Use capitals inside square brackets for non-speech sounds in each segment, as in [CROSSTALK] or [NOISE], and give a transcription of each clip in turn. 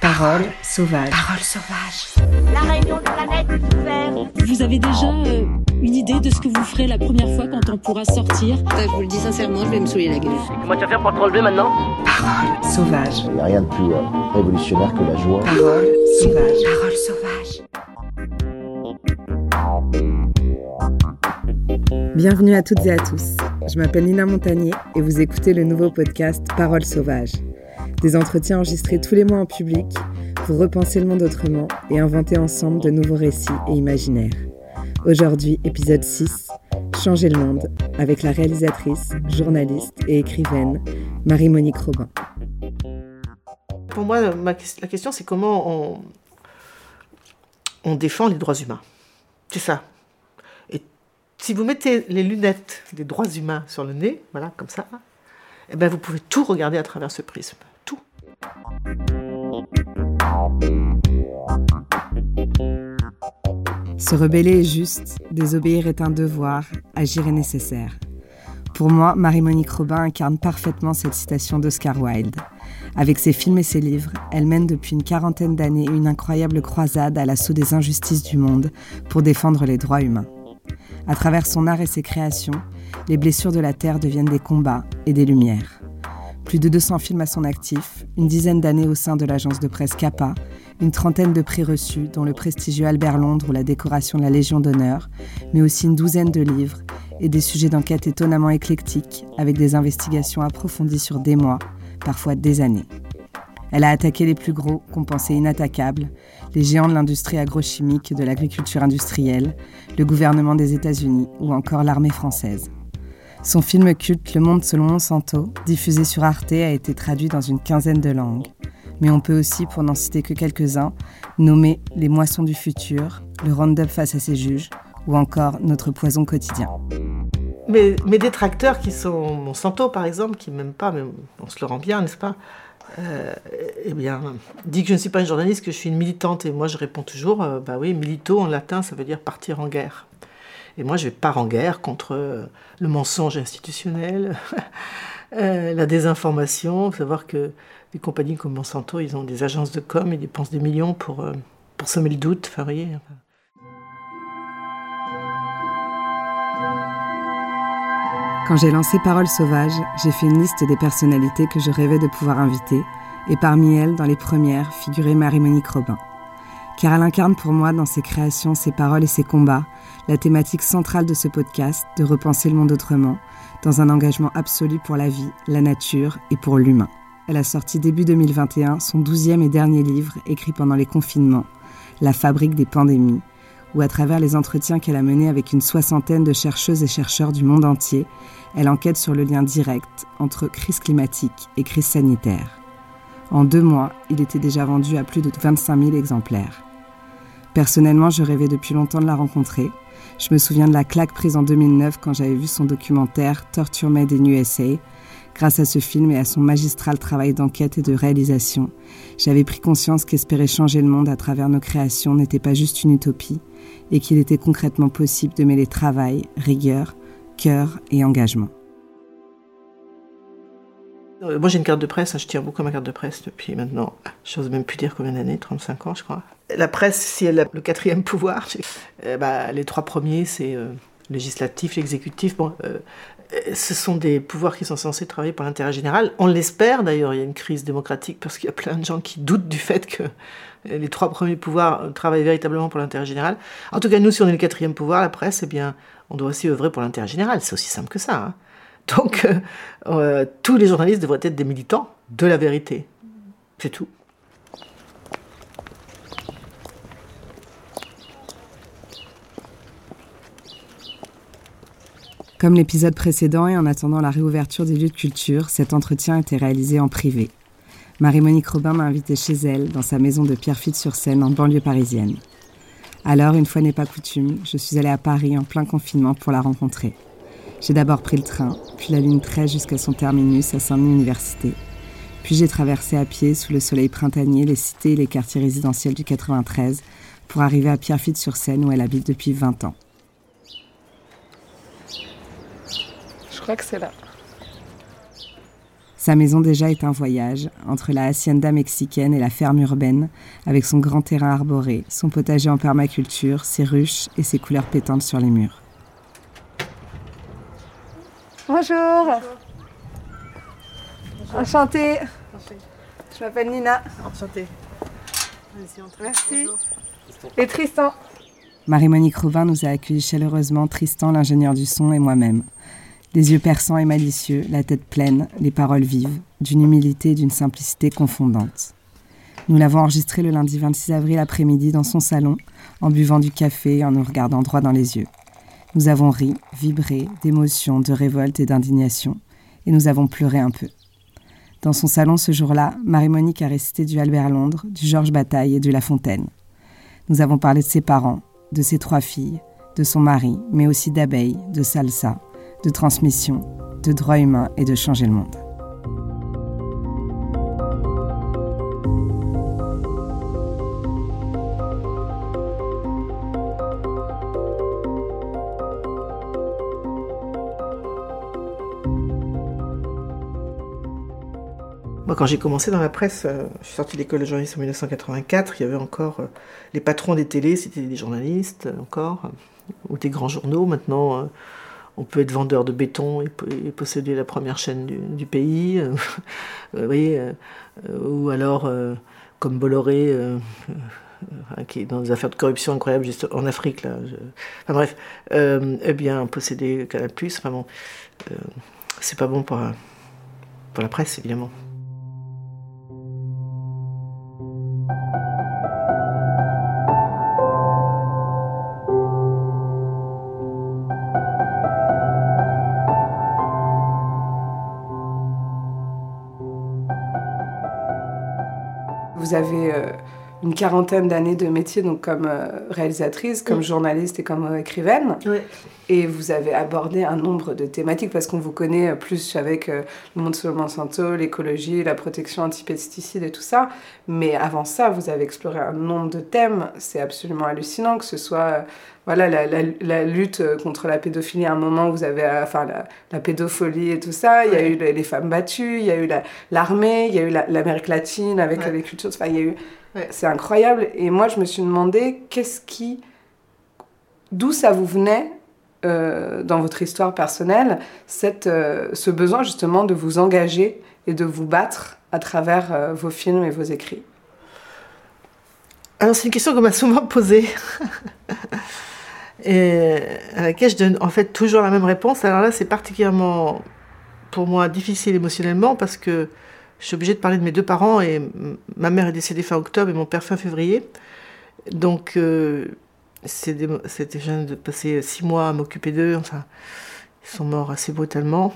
Parole sauvage. Parole sauvage. La réunion de planète est ouverte. Vous avez déjà euh, une idée de ce que vous ferez la première fois quand on pourra sortir? Je vous le dis sincèrement, je vais me saouler la gueule. Comment tu vas faire pour te relever maintenant? Parole sauvage. Il n'y a rien de plus euh, révolutionnaire que la joie. Parole sauvage. Parole sauvage. Bienvenue à toutes et à tous. Je m'appelle Nina Montagnier et vous écoutez le nouveau podcast Parole sauvage. Des entretiens enregistrés tous les mois en public pour repenser le monde autrement et inventer ensemble de nouveaux récits et imaginaires. Aujourd'hui, épisode 6, Changer le monde, avec la réalisatrice, journaliste et écrivaine Marie-Monique Robin. Pour moi, la question, c'est comment on, on défend les droits humains. C'est ça. Et si vous mettez les lunettes des droits humains sur le nez, voilà, comme ça, eh ben vous pouvez tout regarder à travers ce prisme. Se rebeller est juste, désobéir est un devoir, agir est nécessaire. Pour moi, Marie-Monique Robin incarne parfaitement cette citation d'Oscar Wilde. Avec ses films et ses livres, elle mène depuis une quarantaine d'années une incroyable croisade à l'assaut des injustices du monde pour défendre les droits humains. À travers son art et ses créations, les blessures de la Terre deviennent des combats et des lumières. Plus de 200 films à son actif, une dizaine d'années au sein de l'agence de presse Kappa, une trentaine de prix reçus, dont le prestigieux Albert Londres ou la décoration de la Légion d'honneur, mais aussi une douzaine de livres et des sujets d'enquête étonnamment éclectiques, avec des investigations approfondies sur des mois, parfois des années. Elle a attaqué les plus gros, qu'on pensait inattaquables, les géants de l'industrie agrochimique de l'agriculture industrielle, le gouvernement des États-Unis ou encore l'armée française. Son film culte Le Monde selon Monsanto, diffusé sur Arte, a été traduit dans une quinzaine de langues. Mais on peut aussi, pour n'en citer que quelques-uns, nommer Les Moissons du futur, Le Roundup face à ses juges, ou encore Notre poison quotidien. Mais mes détracteurs qui sont Monsanto, par exemple, qui m'aiment pas, mais on se le rend bien, n'est-ce pas? Euh, eh bien, dit que je ne suis pas une journaliste, que je suis une militante. Et moi, je réponds toujours, euh, bah oui, milito en latin, ça veut dire partir en guerre. Et moi, je pars en guerre contre euh, le mensonge institutionnel, [LAUGHS] euh, la désinformation. savoir que des compagnies comme Monsanto, ils ont des agences de com, ils dépensent des millions pour, euh, pour semer le doute. Enfin. Quand j'ai lancé Parole Sauvage, j'ai fait une liste des personnalités que je rêvais de pouvoir inviter, et parmi elles, dans les premières, figurait Marie-Monique Robin. Car elle incarne pour moi, dans ses créations, ses paroles et ses combats, la thématique centrale de ce podcast, de repenser le monde autrement, dans un engagement absolu pour la vie, la nature et pour l'humain. Elle a sorti début 2021 son douzième et dernier livre, écrit pendant les confinements, La fabrique des pandémies, où à travers les entretiens qu'elle a menés avec une soixantaine de chercheuses et chercheurs du monde entier, elle enquête sur le lien direct entre crise climatique et crise sanitaire. En deux mois, il était déjà vendu à plus de 25 000 exemplaires. Personnellement, je rêvais depuis longtemps de la rencontrer. Je me souviens de la claque prise en 2009 quand j'avais vu son documentaire Torture Made in USA. Grâce à ce film et à son magistral travail d'enquête et de réalisation, j'avais pris conscience qu'espérer changer le monde à travers nos créations n'était pas juste une utopie et qu'il était concrètement possible de mêler travail, rigueur, cœur et engagement. Euh, Moi, j'ai une carte de presse, hein, je tiens beaucoup à ma carte de presse depuis maintenant, je n'ose même plus dire combien d'années, 35 ans, je crois. La presse, si elle a le quatrième pouvoir, euh, bah, les trois premiers, c'est euh, législatif, l'exécutif. Bon, ce sont des pouvoirs qui sont censés travailler pour l'intérêt général. On l'espère d'ailleurs, il y a une crise démocratique parce qu'il y a plein de gens qui doutent du fait que les trois premiers pouvoirs travaillent véritablement pour l'intérêt général. En tout cas, nous, si on est le quatrième pouvoir, la presse, eh bien, on doit aussi œuvrer pour l'intérêt général. C'est aussi simple que ça. Hein. Donc, euh, tous les journalistes devraient être des militants de la vérité. C'est tout. Comme l'épisode précédent et en attendant la réouverture des lieux de culture, cet entretien a été réalisé en privé. Marie-Monique Robin m'a invité chez elle, dans sa maison de Pierrefitte-sur-Seine, en banlieue parisienne. Alors, une fois n'est pas coutume, je suis allée à Paris en plein confinement pour la rencontrer. J'ai d'abord pris le train, puis la ligne 13 jusqu'à son terminus à Saint-Denis Université. Puis j'ai traversé à pied, sous le soleil printanier, les cités et les quartiers résidentiels du 93 pour arriver à Pierrefitte-sur-Seine où elle habite depuis 20 ans. Je crois que c'est là. Sa maison déjà est un voyage, entre la hacienda mexicaine et la ferme urbaine, avec son grand terrain arboré, son potager en permaculture, ses ruches et ses couleurs pétantes sur les murs. Bonjour. Enchantée. Je m'appelle Nina. Enchantée. Merci. Et Tristan. Marie-Monique Robin nous a accueillis chaleureusement, Tristan, l'ingénieur du son, et moi-même. Les yeux perçants et malicieux, la tête pleine, les paroles vives, d'une humilité et d'une simplicité confondantes. Nous l'avons enregistré le lundi 26 avril après-midi dans son salon, en buvant du café et en nous regardant droit dans les yeux. Nous avons ri, vibré, d'émotion, de révolte et d'indignation, et nous avons pleuré un peu. Dans son salon ce jour-là, Marie-Monique a récité du Albert Londres, du Georges Bataille et de La Fontaine. Nous avons parlé de ses parents, de ses trois filles, de son mari, mais aussi d'abeilles, de salsa, de transmission, de droits humains et de changer le monde. Quand j'ai commencé dans la presse, euh, je suis sorti de l'école de journalisme en 1984, il y avait encore euh, les patrons des télés, c'était des journalistes euh, encore, ou des grands journaux. Maintenant, on peut être vendeur de béton et, po- et posséder la première chaîne du, pays. [LAUGHS] vous ou alors, comme Bolloré, euh, qui est dans des affaires de corruption incroyables juste en Afrique, là. Enfin bref, eh bien, posséder Canal+, enfin bon, c'est pas bon pour la presse, évidemment. Vous avez euh, une quarantaine d'années de métier donc comme euh, réalisatrice, comme Mm. journaliste et comme euh, écrivaine. Ouais. Et vous avez abordé un nombre de thématiques parce qu'on vous connaît euh, plus avec euh, le monde sous le Monsanto, l'écologie, la protection anti-pesticides et tout ça. Mais avant ça, vous avez exploré un nombre de thèmes. C'est absolument hallucinant que ce soit euh, voilà, la, la- la lutte contre la pédophilie. À un moment, vous avez euh, enfin, la, la pédophilie et tout ça. Il y a Ouais. eu les, les femmes battues, il y a eu la- l'armée, il y a eu la- l'Amérique latine avec Ouais. les cultures. Enfin, il y a eu... C'est incroyable. Et moi, je me suis demandé qu'est-ce qui... D'où ça vous venait euh, dans votre histoire personnelle, cette, euh, ce besoin justement de vous engager et de vous battre à travers euh, vos films et vos écrits? Alors, c'est une question qu'on m'a souvent posée. [LAUGHS] et à laquelle je donne en fait toujours la même réponse? Alors là, c'est particulièrement pour moi difficile émotionnellement parce que je suis obligée de parler de mes deux parents et ma mère est décédée fin octobre et mon père fin février. Donc, euh, c'était jeune de passer six mois à m'occuper d'eux. Enfin, ils sont morts assez brutalement.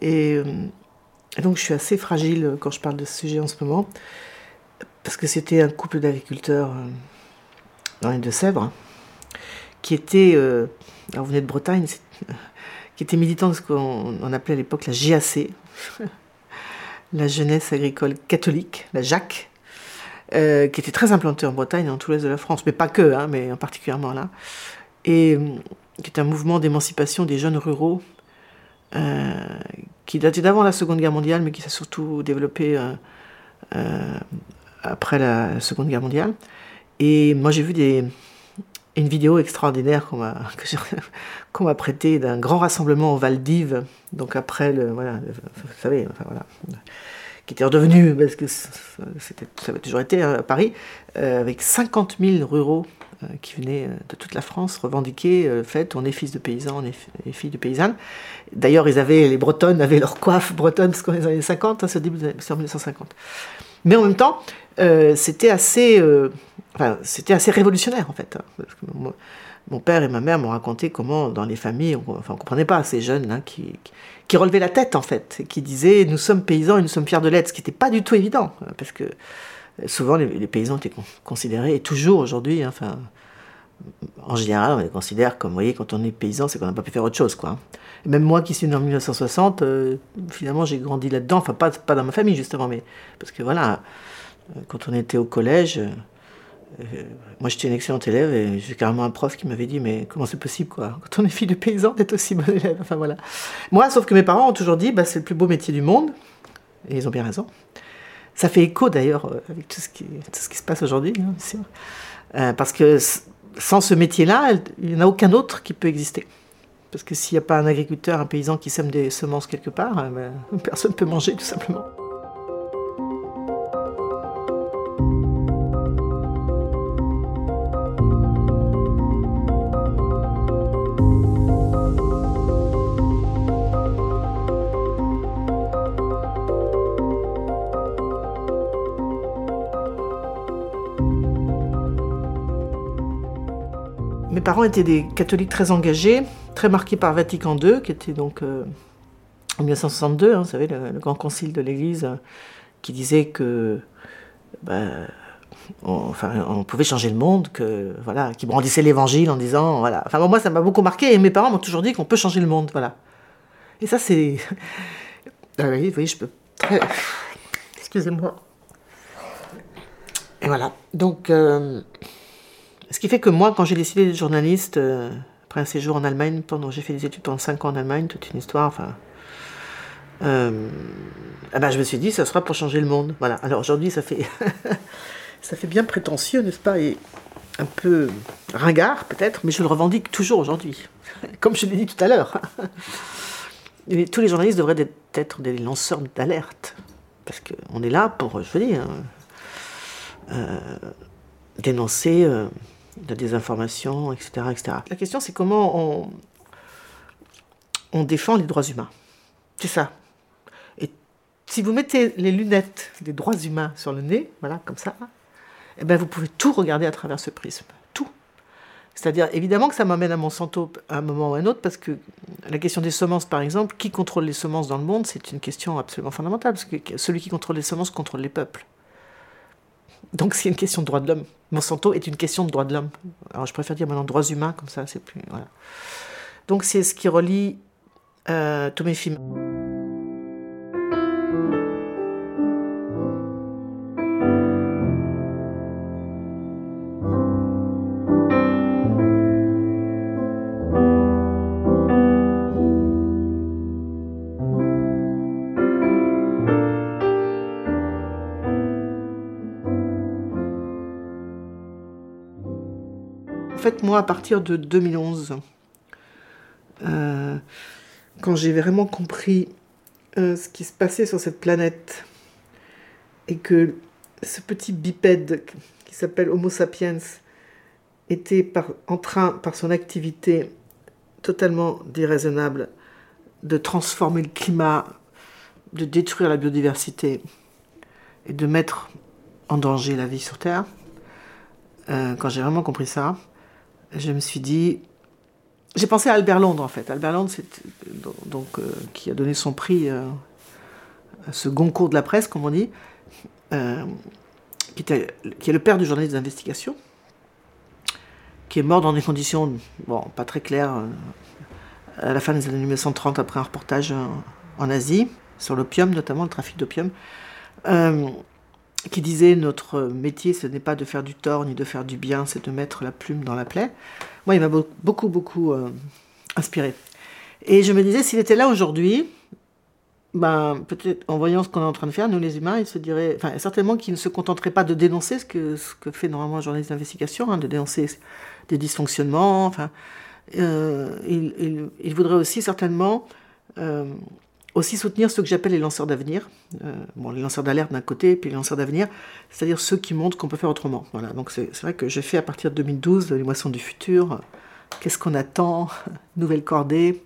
Et, euh, donc, je suis assez fragile quand je parle de ce sujet en ce moment. Parce que c'était un couple d'agriculteurs euh, dans les Deux-Sèvres qui était, euh, alors vous venez de Bretagne, [LAUGHS] qui était militant de ce qu'on on appelait à l'époque la JAC, [LAUGHS] la jeunesse agricole catholique, la JAC, euh, qui était très implantée en Bretagne, dans tout l'est de la France, mais pas que, hein, mais en particulièrement là, et euh, qui est un mouvement d'émancipation des jeunes ruraux euh, qui datait d'avant la Seconde Guerre mondiale, mais qui s'est surtout développé après la Seconde Guerre mondiale. Et moi, j'ai vu des, une vidéo extraordinaire [LAUGHS] qu'on m'a prêtée d'un grand rassemblement au Val d'Ive, donc après le voilà, vous savez, enfin voilà, qui était redevenu parce que c'était ça avait toujours été hein, à Paris, euh, avec 50 000 ruraux euh, qui venaient euh, de toute la France revendiquer euh, fait on est fils de paysans, on est, filles de paysannes. D'ailleurs, ils avaient les Bretonnes avaient leur coiffe bretonne parce qu'on est dans les années 50, hein, c'est en 1950. Mais en même temps, c'était assez, euh, enfin, c'était assez révolutionnaire en fait. hein, mon père et ma mère m'ont raconté comment dans les familles, on, enfin, on comprenait pas ces jeunes hein, qui, qui, qui relevaient la tête en fait, qui disaient nous sommes paysans et nous sommes fiers de l'être, ce qui n'était pas du tout évident, hein, parce que euh, souvent les, paysans étaient con- considérés, et toujours aujourd'hui, enfin, en général, on les considère comme, vous voyez, quand on est paysan, c'est qu'on n'a pas pu faire autre chose, quoi. même moi qui suis né en 1960, euh, finalement, j'ai grandi là-dedans, enfin, pas, pas dans ma famille, justement, mais parce que voilà, euh, quand on était au collège, euh, euh, moi j'étais une excellente élève et j'ai carrément un prof qui m'avait dit, mais comment c'est possible, quoi, quand on est fille de paysan, d'être aussi bonne élève, enfin voilà. Moi, sauf que mes parents ont toujours dit, bah, c'est le plus beau métier du monde. Et ils ont bien raison. Ça fait écho d'ailleurs euh, avec tout ce qui, tout ce qui se passe aujourd'hui, hein. Euh, parce que sans ce métier-là, il n'y en a aucun autre qui peut exister. Parce que s'il n'y a pas un agriculteur, un paysan qui sème des semences quelque part, euh, ben, [LAUGHS] personne ne peut manger tout simplement. Parents étaient des catholiques très engagés, très marqués par Vatican II, qui était donc euh, en 1962, hein, vous savez, le, grand concile de l'Église, euh, qui disait que ben, on, enfin, on pouvait changer le monde, que voilà, qui brandissait l'Évangile en disant voilà. Enfin moi ça m'a beaucoup marqué et mes parents m'ont toujours dit qu'on peut changer le monde, voilà. Et ça c'est, [LAUGHS] Ah oui, je peux excusez-moi. Et voilà. Donc, euh, ce qui fait que moi, quand j'ai décidé d'être journaliste, euh, après un séjour en Allemagne, pendant j'ai fait des études pendant 5 ans en Allemagne, toute une histoire, enfin. euh, ah ben, je me suis dit, ça sera pour changer le monde. Voilà. Alors aujourd'hui, ça fait, [LAUGHS] ça fait bien prétentieux, n'est-ce pas Et un peu ringard, peut-être, mais je le revendique toujours aujourd'hui. Comme je l'ai dit tout à l'heure. [LAUGHS] Tous les journalistes devraient être des lanceurs d'alerte. Parce qu'on est là pour, je veux dire, euh, dénoncer la désinformation, etc.. La question, c'est comment on, défend les droits humains. C'est ça. Et si vous mettez les lunettes des droits humains sur le nez, voilà, comme ça, eh ben vous pouvez tout regarder à travers ce prisme. Tout. C'est-à-dire, évidemment que ça m'amène à Monsanto à un moment ou à un autre, parce que la question des semences, par exemple, qui contrôle les semences dans le monde, c'est une question absolument fondamentale, parce que celui qui contrôle les semences contrôle les peuples. Donc c'est une question de droits de l'homme. Monsanto est une question de droits de l'homme. Alors je préfère dire maintenant droits humains, comme ça, c'est plus. Voilà. Donc c'est ce qui relie euh, tous mes films. Moi, à partir de 2011, euh, quand j'ai vraiment compris euh, ce qui se passait sur cette planète et que ce petit bipède qui s'appelle Homo sapiens était en train, par son activité totalement déraisonnable, de transformer le climat, de détruire la biodiversité et de mettre en danger la vie sur Terre, euh, quand j'ai vraiment compris ça, je me suis dit. J'ai pensé à Albert Londres en fait. Albert Londres, c'est donc euh, qui a donné son prix euh, à ce Goncourt de la presse, comme on dit, euh, qui, est le père du journaliste d'investigation, qui est mort dans des conditions pas très claires euh, à la fin des années 1930 après un reportage en Asie sur l'opium, notamment le trafic d'opium. Qui disait notre métier, ce n'est pas de faire du tort ni de faire du bien, c'est de mettre la plume dans la plaie. Moi, il m'a be- beaucoup, beaucoup euh, inspiré. Et je me disais, s'il était là aujourd'hui, ben, peut-être en voyant ce qu'on est en train de faire, nous les humains, il se dirait, enfin, certainement qu'il ne se contenterait pas de dénoncer ce que, ce que fait normalement un journaliste d'investigation, hein, de dénoncer des dysfonctionnements, enfin, euh, il voudrait aussi certainement euh, aussi soutenir ceux que j'appelle les lanceurs d'avenir. Euh, bon, les lanceurs d'alerte d'un côté, puis les lanceurs d'avenir, c'est-à-dire ceux qui montrent qu'on peut faire autrement. Voilà, donc c'est vrai que j'ai fait à partir de 2012 les moissons du futur, qu'est-ce qu'on attend, [LAUGHS] nouvelle cordée,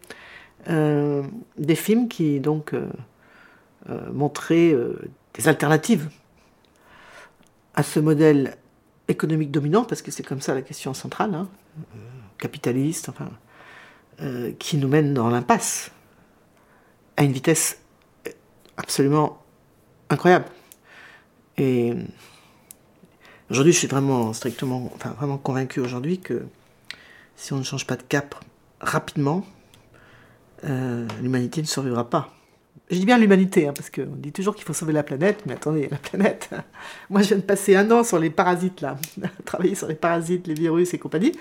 euh, des films qui donc euh, montraient des alternatives à ce modèle économique dominant, parce que c'est comme ça la question centrale, hein, capitaliste, enfin, qui nous mène dans l'impasse à une vitesse absolument incroyable. Et aujourd'hui, je suis vraiment strictement, enfin vraiment convaincu aujourd'hui que si on ne change pas de cap rapidement, euh, l'humanité ne survivra pas. Je dis bien l'humanité, hein, parce qu'on dit toujours qu'il faut sauver la planète, mais attendez, la planète. [LAUGHS] Moi, je viens de passer un an sur les parasites, là, [LAUGHS] travailler sur les parasites, les virus et compagnie.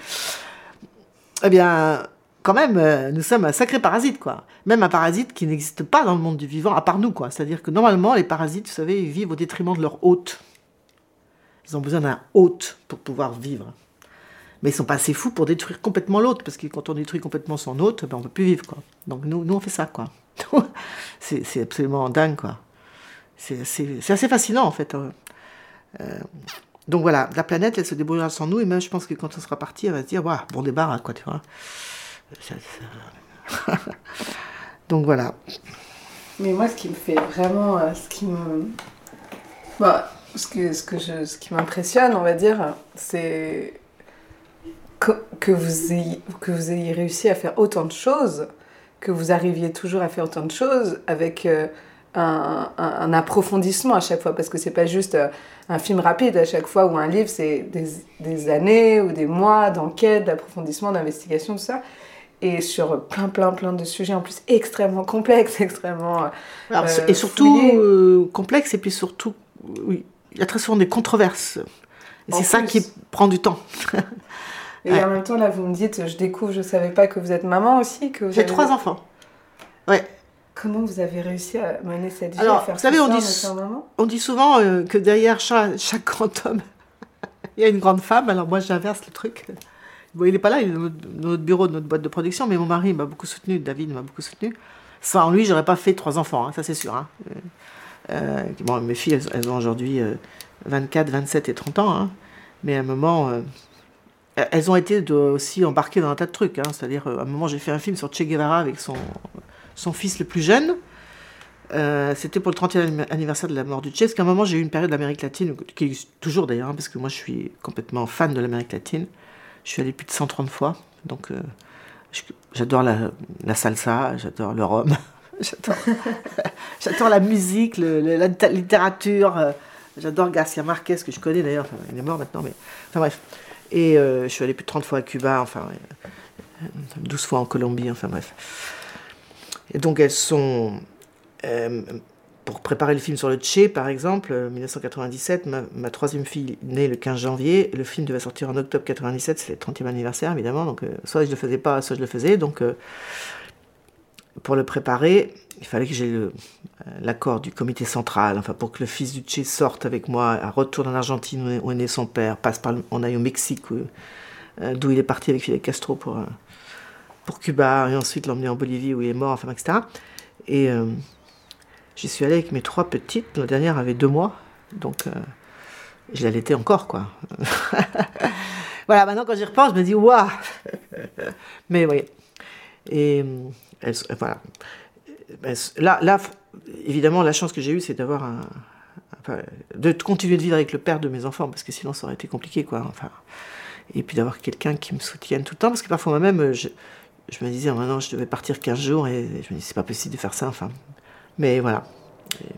Eh bien, quand même, euh, nous sommes un sacré parasite, quoi. Même un parasite qui n'existe pas dans le monde du vivant, à part nous, quoi. C'est-à-dire que normalement, les parasites, vous savez, ils vivent au détriment de leur hôte. Ils ont besoin d'un hôte pour pouvoir vivre. Mais ils sont pas assez fous pour détruire complètement l'autre, parce que quand on détruit complètement son hôte, ben on peut plus vivre, quoi. Donc nous, nous on fait ça, quoi. [LAUGHS] c'est absolument dingue, quoi. C'est assez, fascinant, en fait. Euh, euh, donc voilà, la planète, elle se débrouillera sans nous, et même je pense que quand on sera parti, elle va se dire, waouh, bon débarras, quoi, tu vois. Ça- ça- [LAUGHS] donc voilà. Mais moi, ce qui me fait vraiment. euh, Ce qui me. Bah, ce, que, ce, que je, ce qui m'impressionne, on va dire, c'est que, que, vous ayez, que vous ayez réussi à faire autant de choses, que vous arriviez toujours à faire autant de choses avec euh, un, un- un approfondissement à chaque fois. Parce que c'est pas juste euh, un film rapide à chaque fois ou un livre, c'est des, des années ou des mois d'enquête, d'approfondissement, d'investigation, tout ça. Et sur plein, plein, plein de sujets en plus extrêmement complexes, [LAUGHS] extrêmement. euh, Alors, Euh, et surtout euh, complexe, et puis surtout, oui, il y a très souvent des controverses. Et c'est ça qui prend du temps. [LAUGHS] Et Ouais. en même temps, là, vous me dites, je découvre, je savais pas que vous êtes maman aussi. que J'ai avez- trois enfants. Ouais. Comment vous avez réussi à mener cette vie, Alors, à faire vous savez, on dit- On souvent euh, que derrière chaque, [LAUGHS] chaque grand homme, il y a une grande femme. Alors moi, j'inverse le truc. Il n'est pas là, il est dans notre, bureau de notre boîte de production, mais mon mari m'a beaucoup soutenu, David m'a beaucoup soutenu. Sans lui, j'aurais pas fait trois enfants, hein, ça c'est sûr. hein. Euh, euh, mes filles, elles, ont aujourd'hui euh, 24, 27 et 30 ans, hein. mais à un moment, euh, elles ont été aussi embarquées dans un tas de trucs. C'est-à-dire, à un moment, j'ai fait un film sur Che Guevara avec son, fils le plus jeune. C'était pour le 30e anniversaire de la mort du Che, parce qu'à un moment, j'ai eu une période d'Amérique latine, qui existe toujours d'ailleurs, parce que moi, je suis complètement fan de l'Amérique latine. Je suis allé plus de 130 fois, donc euh, j'adore la, salsa, j'adore le rhum, [LAUGHS] [LAUGHS] j'adore la musique, la littérature, euh, j'adore Garcia Marquez, que je connais d'ailleurs, il est mort maintenant, mais enfin bref. Et euh, je suis allé plus de 30 fois à Cuba, enfin, euh, 12 fois en Colombie, enfin bref. Et donc elles sont. Pour préparer le film sur le Che, par exemple, euh, 1997, ma, ma troisième fille née le 15 janvier. Le film devait sortir en octobre 97, c'est le 30e anniversaire, évidemment. Donc, euh, soit je le faisais pas, soit je le faisais. Donc, euh, pour le préparer, il fallait que j'ai euh, l'accord du comité central, enfin, pour que le fils du Che sorte avec moi, retourne en Argentine où est- né son père, passe par, on aille au Mexique, où- euh, d'où il est parti avec Fidel Castro pour, euh, pour Cuba, et ensuite l'emmener en Bolivie où il est mort, enfin, etc. Et euh, j'y suis allée avec mes trois petites. La dernière avait deux mois, donc euh, je l'allaitais encore, quoi. [LAUGHS] voilà, maintenant quand j'y repense, je me dis, waouh [LAUGHS] Mais oui. Et euh, elles- voilà. Là, là, évidemment, la chance que j'ai eue, c'est d'avoir un. de continuer de vivre avec le père de mes enfants, parce que sinon ça aurait été compliqué, quoi. Enfin, et puis d'avoir quelqu'un qui me soutienne tout le temps, parce que parfois moi-même, je, je me disais, oh, maintenant je devais partir 15 jours, et je me dis, c'est pas possible de faire ça, enfin. Mais voilà.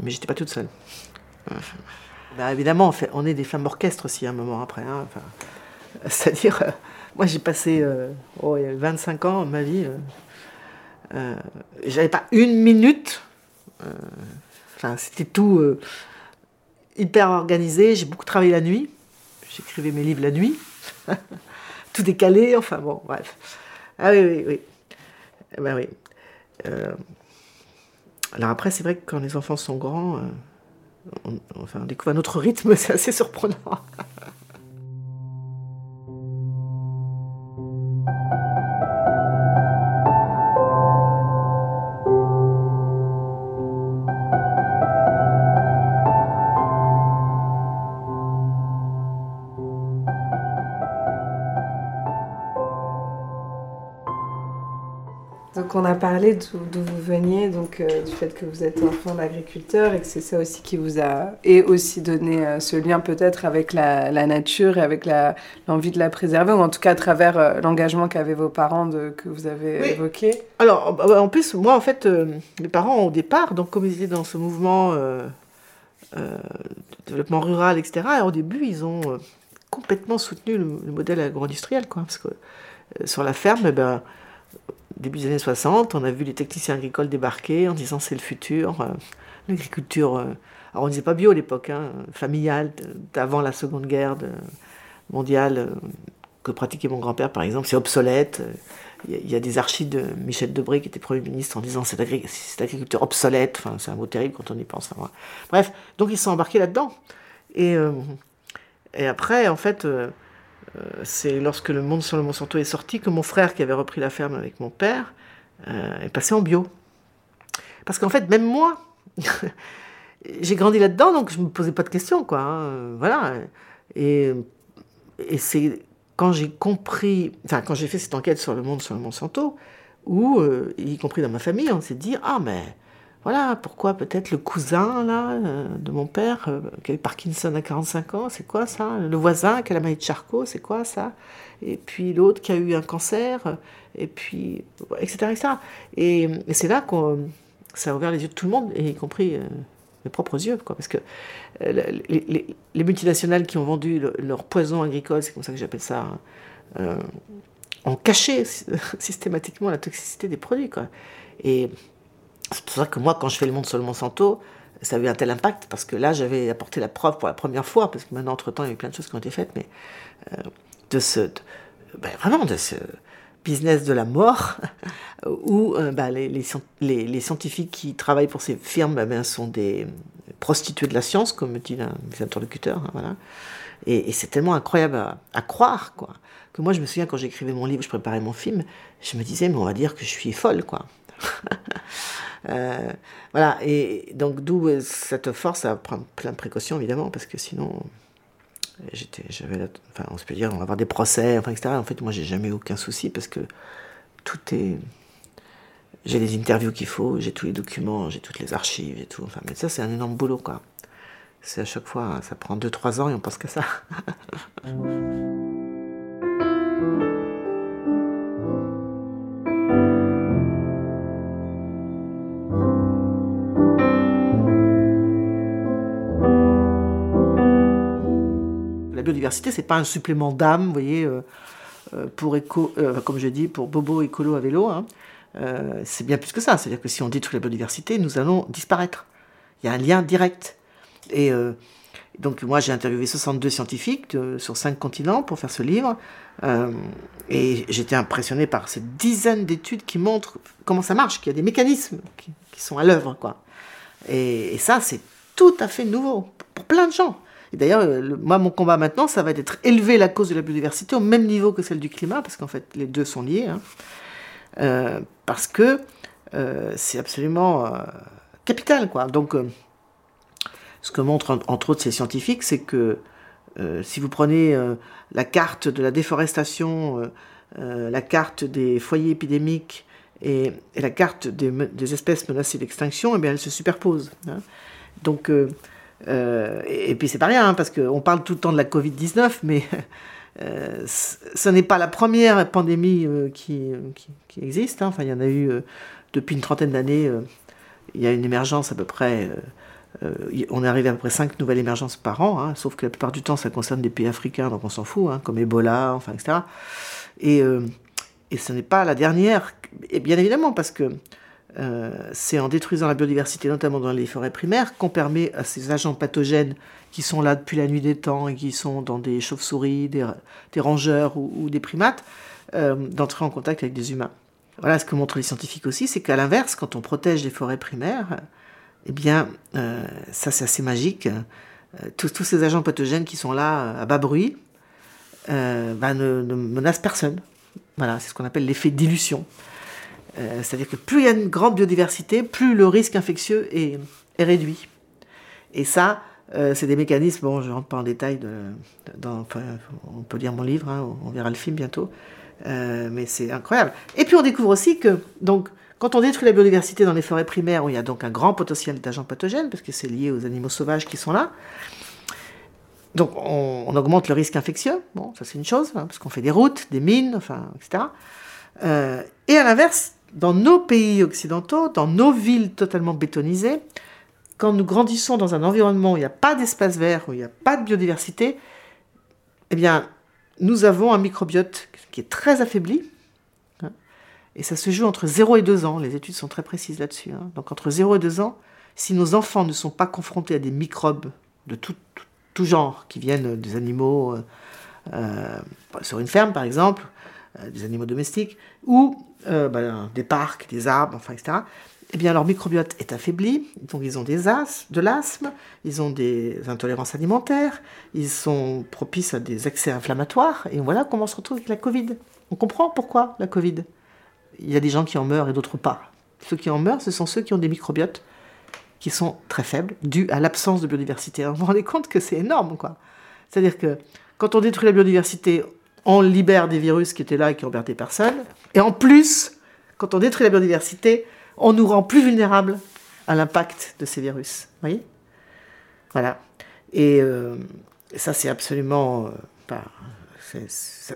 Mais j'étais pas toute seule. Bah, évidemment, on, fait, on est des femmes orchestres aussi, un moment après. hein, enfin, [LAUGHS] C'est-à-dire, euh, moi j'ai passé euh, oh, il y a 25 ans de ma vie, euh, euh, j'avais pas une minute. euh, Enfin, c'était tout euh, hyper organisé. J'ai beaucoup travaillé la nuit. J'écrivais mes livres la nuit. [LAUGHS] tout décalé, enfin bon, bref. Ah oui, oui, oui. Eh ben oui. Alors après, c'est vrai que quand les enfants sont grands, euh, on, enfin, on découvre un autre rythme, [LAUGHS] c'est assez surprenant. Donc on a parlé d'où vous veniez, donc euh, du fait que vous êtes enfant d'agriculteur et que c'est ça aussi qui vous a et aussi donné euh, ce lien peut-être avec la, la nature et avec l'envie de la préserver, ou en tout cas à travers euh, l'engagement qu'avaient vos parents de, que vous avez Oui. évoqué. Alors, bah, en plus, moi, en fait, mes parents, au départ, donc comme ils étaient dans ce mouvement de développement rural, etc., et au début, ils ont complètement soutenu le, le modèle agro-industriel, quoi. Parce que sur la ferme, eh ben, début des années 60, on a vu les techniciens agricoles débarquer en disant c'est le futur. euh, L'agriculture, euh, alors on disait pas bio à l'époque, hein, familiale, d'avant la Seconde Guerre mondiale, euh, que pratiquait mon grand-père, par exemple, c'est obsolète. Il y, a, des archives de Michel Debré, qui était Premier ministre, en disant c'est agriculture obsolète. C'est un mot terrible quand on y pense. Hein, Bref, donc ils sont embarqués là-dedans. Et, après, en fait, c'est lorsque Le Monde sur le Monsanto est sorti que mon frère, qui avait repris la ferme avec mon père, est passé en bio. Parce qu'en fait, même moi, [LAUGHS] j'ai grandi là-dedans, donc je ne me posais pas de questions, quoi. Hein, voilà. Et, c'est quand j'ai compris, enfin, quand j'ai fait cette enquête sur le monde sur le Monsanto, où, euh, y compris dans ma famille, on s'est dit, ah, mais voilà, pourquoi peut-être le cousin, là, euh, de mon père, euh, qui a eu Parkinson à 45 ans, c'est quoi ça? Le voisin qui a la maladie de Charcot, c'est quoi ça? Et puis l'autre qui a eu un cancer, et puis, etc., etc. Et, et c'est là que ça a ouvert les yeux de tout le monde, y compris mes propres yeux, quoi, parce que euh, les, multinationales qui ont vendu leur poison agricole, c'est comme ça que j'appelle ça, euh, ont caché [LAUGHS] systématiquement la toxicité des produits, quoi. Et c'est pour ça que moi, quand je fais le monde sur le Monsanto, ça a eu un tel impact, parce que là, j'avais apporté la preuve pour la première fois, parce que maintenant, entre-temps, il y a eu plein de choses qui ont été faites, mais euh, de ce... ben, vraiment, de ce business de la mort, [LAUGHS] où euh, bah, les, les, scientifiques qui travaillent pour ces firmes ben, sont des prostituées de la science, comme dit un mes interlocuteurs. Hein, voilà. Et, c'est tellement incroyable à, croire, quoi. Que moi, je me souviens quand j'écrivais mon livre, je préparais mon film, je me disais, mais on va dire que je suis folle, quoi. [LAUGHS] Euh, voilà, et donc d'où euh, cette force à prendre plein de précautions, évidemment, parce que sinon, j'étais, j'avais, enfin, on se peut dire, on va avoir des procès, enfin, etc. En fait, moi, j'ai jamais aucun souci parce que tout est, j'ai les interviews qu'il faut, j'ai tous les documents, j'ai toutes les archives et tout. Enfin, mais ça, c'est un énorme boulot, quoi. C'est à chaque fois, ça prend 2-3 ans et on pense qu'à ça. [LAUGHS] la biodiversité, c'est pas un supplément d'âme, vous voyez, euh, euh, pour éco, euh, comme je dis, pour Bobo écolo à vélo. Hein. c'est bien plus que ça. C'est-à-dire que si on détruit la biodiversité, nous allons disparaître. Il y a un lien direct. Et donc moi, j'ai interviewé 62 scientifiques sur cinq continents pour faire ce livre. et j'étais impressionné par cette dizaine d'études qui montrent comment ça marche, qu'il y a des mécanismes qui, sont à l'œuvre. et ça, c'est tout à fait nouveau pour plein de gens. Et d'ailleurs, euh, moi, mon combat maintenant, ça va être élever la cause de la biodiversité au même niveau que celle du climat, parce qu'en fait, les deux sont liés. Hein. Euh, parce que euh, c'est absolument capital, quoi. Donc, ce que montrent entre autres ces scientifiques, c'est que si vous prenez la carte de la déforestation, la carte des foyers épidémiques et, la carte des, espèces menacées d'extinction, eh bien, elles se superposent. Hein. Donc, euh, et, puis c'est pas rien, hein, parce qu'on parle tout le temps de la Covid-19, mais [LAUGHS] euh, ce n'est pas la première pandémie euh, qui, existe. Hein. Enfin, il y en a eu depuis une trentaine d'années. il y a une émergence à peu près. on est arrivé à peu près 5 nouvelles émergences par an, hein, sauf que la plupart du temps ça concerne des pays africains, donc on s'en fout, comme Ebola, enfin, etc. Et, et ce n'est pas la dernière, et bien évidemment, parce que euh, c'est en détruisant la biodiversité, notamment dans les forêts primaires, qu'on permet à ces agents pathogènes qui sont là depuis la nuit des temps et qui sont dans des chauves-souris, des, rongeurs ou, des primates, euh, d'entrer en contact avec des humains. Voilà ce que montrent les scientifiques aussi, c'est qu'à l'inverse, quand on protège les forêts primaires, eh bien, euh, ça c'est assez magique. Tous, ces agents pathogènes qui sont là à bas bruit bah, ne, ne menacent personne. Voilà, c'est ce qu'on appelle l'effet dilution. Euh, c'est-à-dire que plus il y a une grande biodiversité, plus le risque infectieux est, réduit. Et ça, euh, c'est des mécanismes, bon, je ne rentre pas en détail, on peut lire mon livre, hein, on verra le film bientôt, euh, mais c'est incroyable. Et puis on découvre aussi que, donc, quand on détruit la biodiversité dans les forêts primaires, où il y a donc un grand potentiel d'agents pathogènes, parce que c'est lié aux animaux sauvages qui sont là, donc on, augmente le risque infectieux, bon, ça c'est une chose, hein, parce qu'on fait des routes, des mines, enfin, etc. et à l'inverse, dans nos pays occidentaux, dans nos villes totalement bétonisées, quand nous grandissons dans un environnement où il n'y a pas d'espace vert, où il n'y a pas de biodiversité, eh bien, nous avons un microbiote qui est très affaibli. Hein, et ça se joue entre 0 et 2 ans. Les études sont très précises là-dessus. Hein. Donc, entre 0 et 2 ans, si nos enfants ne sont pas confrontés à des microbes de tout, genre, qui viennent des animaux, euh, euh, sur une ferme par exemple, des animaux domestiques, ou euh, ben, des parcs, des arbres, enfin, etc., eh bien leur microbiote est affaibli, donc ils ont des de l'asthme, ils ont des intolérances alimentaires, ils sont propices à des excès inflammatoires, et voilà comment on se retrouve avec la Covid. On comprend pourquoi la Covid. Il y a des gens qui en meurent et d'autres pas. Ceux qui en meurent, ce sont ceux qui ont des microbiotes qui sont très faibles, dus à l'absence de biodiversité. vous vous rendez compte que c'est énorme, quoi. C'est-à-dire que quand on détruit la biodiversité, on libère des virus qui étaient là et qui emmerdaient personne. Et en plus, quand on détruit la biodiversité, on nous rend plus vulnérables à l'impact de ces virus. Vous voyez? Voilà. Et euh, ça, c'est absolument. euh, pas-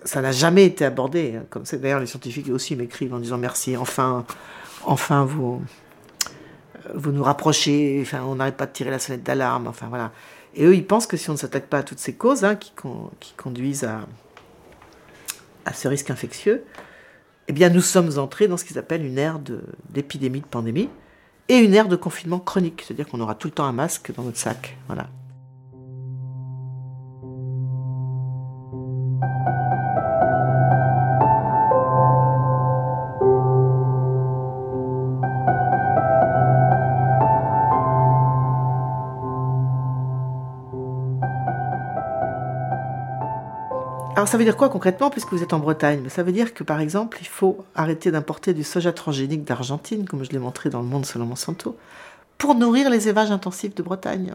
ça n'a jamais été abordé. hein, Comme d'ailleurs les scientifiques aussi m'écrivent en disant merci, enfin, enfin vous, euh, vous nous rapprochez, enfin, on n'arrête pas de tirer la sonnette d'alarme, enfin voilà. Et eux, ils pensent que si on ne s'attaque pas à toutes ces causes hein, qui conduisent à, à ce risque infectieux, eh bien, nous sommes entrés dans ce qu'ils appellent une ère de- d'épidémie, de, pandémie, et une ère de confinement chronique, c'est-à-dire qu'on aura tout le temps un masque dans notre sac. Alors ça veut dire quoi concrètement puisque vous êtes en Bretagne? Ça veut dire que par exemple, il faut arrêter d'importer du soja transgénique d'Argentine, comme je l'ai montré dans le monde selon Monsanto, pour nourrir les élevages intensifs de Bretagne.